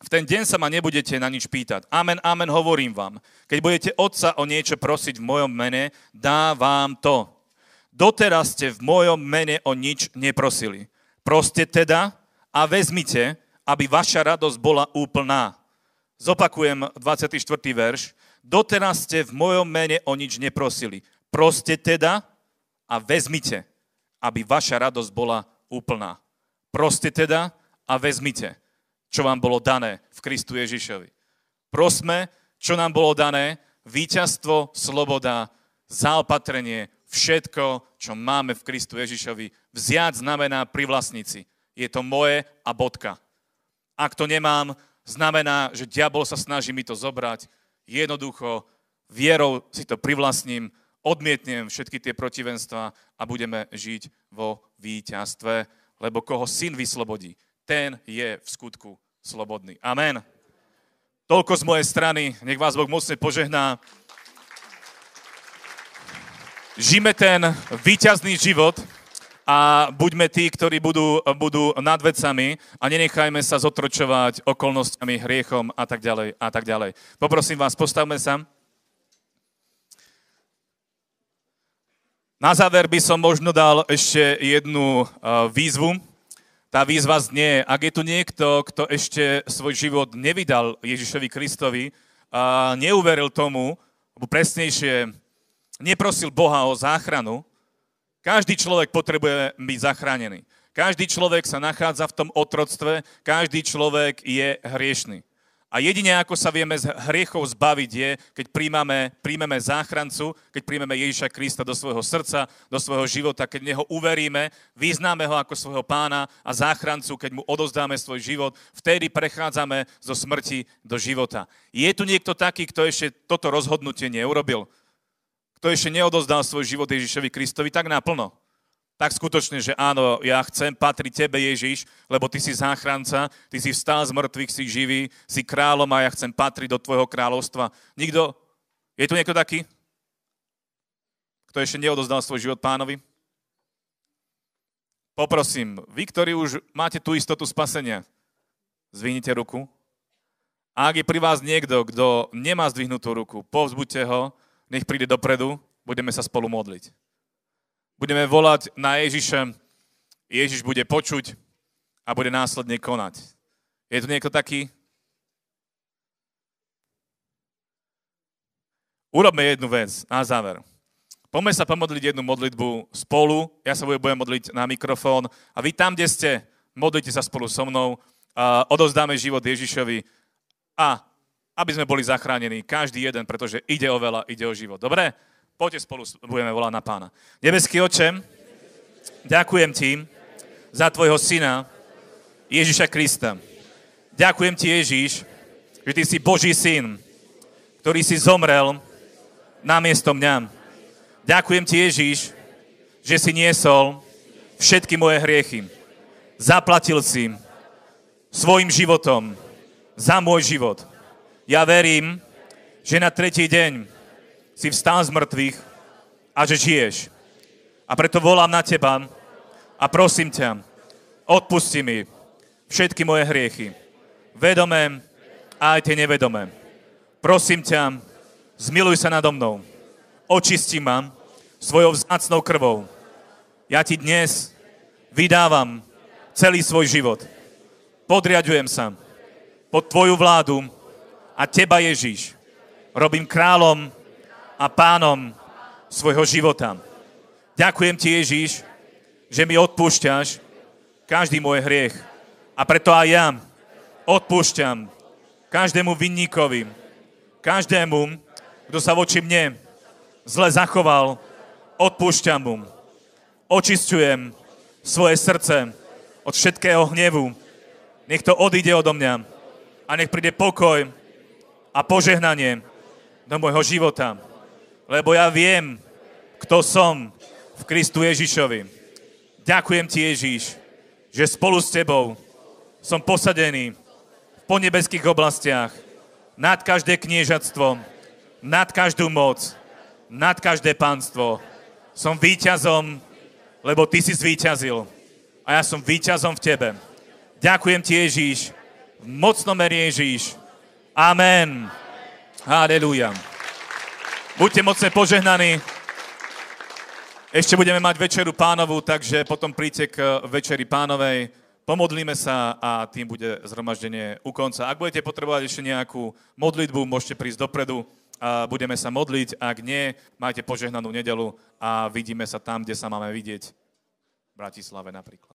S3: V ten deň sa ma nebudete na nič pýtať. Amen, amen, hovorím vám. Keď budete otca o niečo prosiť v mojom mene, dá vám to. Doteraz ste v mojom mene o nič neprosili. Proste teda a vezmite, aby vaša radosť bola úplná. Zopakujem 24. verš. Doteraz ste v mojom mene o nič neprosili. Proste teda a vezmite, aby vaša radosť bola úplná. Proste teda a vezmite, čo vám bolo dané v Kristu Ježišovi. Prosme, čo nám bolo dané, víťazstvo, sloboda, zaopatrenie, všetko, čo máme v Kristu Ježišovi. Vziať znamená pri vlastnici. Je to moje a bodka. Ak to nemám, znamená, že diabol sa snaží mi to zobrať. Jednoducho, vierou si to privlastním, odmietnem všetky tie protivenstva a budeme žiť vo víťazstve, lebo koho syn vyslobodí, ten je v skutku slobodný. Amen. Toľko z mojej strany, nech vás Boh mocne požehná. Žime ten víťazný život a buďme tí, ktorí budú, budú nad vecami a nenechajme sa zotročovať okolnostiami, hriechom a tak ďalej a tak ďalej. Poprosím vás, postavme sa. Na záver by som možno dal ešte jednu uh, výzvu. Tá výzva znie, ak je tu niekto, kto ešte svoj život nevydal Ježišovi Kristovi a neuveril tomu, alebo presnejšie, neprosil Boha o záchranu, každý človek potrebuje byť zachránený. Každý človek sa nachádza v tom otroctve, každý človek je hriešný. A jedine ako sa vieme z hriechov zbaviť je, keď príjmame, príjmeme záchrancu, keď príjmeme Ježiša Krista do svojho srdca, do svojho života, keď Neho uveríme, vyznáme Ho ako svojho pána a záchrancu, keď Mu odozdáme svoj život, vtedy prechádzame zo smrti do života. Je tu niekto taký, kto ešte toto rozhodnutie neurobil? Kto ešte neodozdal svoj život Ježišovi Kristovi tak naplno? Tak skutočne, že áno, ja chcem patriť Tebe, Ježiš, lebo Ty si záchranca, Ty si vstal z mŕtvych, si živý, si kráľom a ja chcem patriť do Tvojho kráľovstva. Nikto, je tu niekto taký? Kto ešte neodozdal svoj život pánovi? Poprosím, vy, ktorí už máte tú istotu spasenia, zvinite ruku. A ak je pri vás niekto, kto nemá zdvihnutú ruku, povzbuďte ho, nech príde dopredu, budeme sa spolu modliť budeme volať na Ježiša, Ježiš bude počuť a bude následne konať. Je tu niekto taký? Urobme jednu vec na záver. Poďme sa pomodliť jednu modlitbu spolu. Ja sa budem modliť na mikrofón. A vy tam, kde ste, modlite sa spolu so mnou. A odozdáme život Ježišovi. A aby sme boli zachránení, každý jeden, pretože ide o veľa, ide o život. Dobre? Poďte spolu, budeme volať na pána. Nebeský oče, ďakujem ti za tvojho syna, Ježiša Krista. Ďakujem ti, Ježiš, že ty si Boží syn, ktorý si zomrel namiesto mňa. Ďakujem ti, Ježiš, že si niesol všetky moje hriechy. Zaplatil si svojim životom za môj život. Ja verím, že na tretí deň si vstal z mŕtvych a že žiješ. A preto volám na teba a prosím ťa, odpusti mi všetky moje hriechy, vedomé a aj tie nevedomé. Prosím ťa, zmiluj sa nado mnou, očisti ma svojou vzácnou krvou. Ja ti dnes vydávam celý svoj život. Podriadujem sa pod tvoju vládu a teba, Ježíš, robím kráľom a pánom svojho života. Ďakujem ti, Ježíš, že mi odpúšťaš každý môj hriech. A preto aj ja odpúšťam každému vinníkovi, každému, kto sa voči mne zle zachoval, odpúšťam mu. Očisťujem svoje srdce od všetkého hnevu. Nech to odíde odo mňa a nech príde pokoj a požehnanie do môjho života lebo ja viem, kto som v Kristu Ježišovi. Ďakujem ti, Ježiš, že spolu s tebou som posadený v ponebeských oblastiach, nad každé kniežatstvo, nad každú moc, nad každé pánstvo. Som víťazom, lebo ty si zvíťazil. A ja som víťazom v tebe. Ďakujem ti, Ježíš, v mocnom Ježíš. Amen. Halelujá. Buďte mocne požehnaní. Ešte budeme mať večeru pánovu, takže potom príďte k večeri pánovej. Pomodlíme sa a tým bude zhromaždenie u konca. Ak budete potrebovať ešte nejakú modlitbu, môžete prísť dopredu a budeme sa modliť. Ak nie, majte požehnanú nedelu a vidíme sa tam, kde sa máme vidieť. V Bratislave napríklad.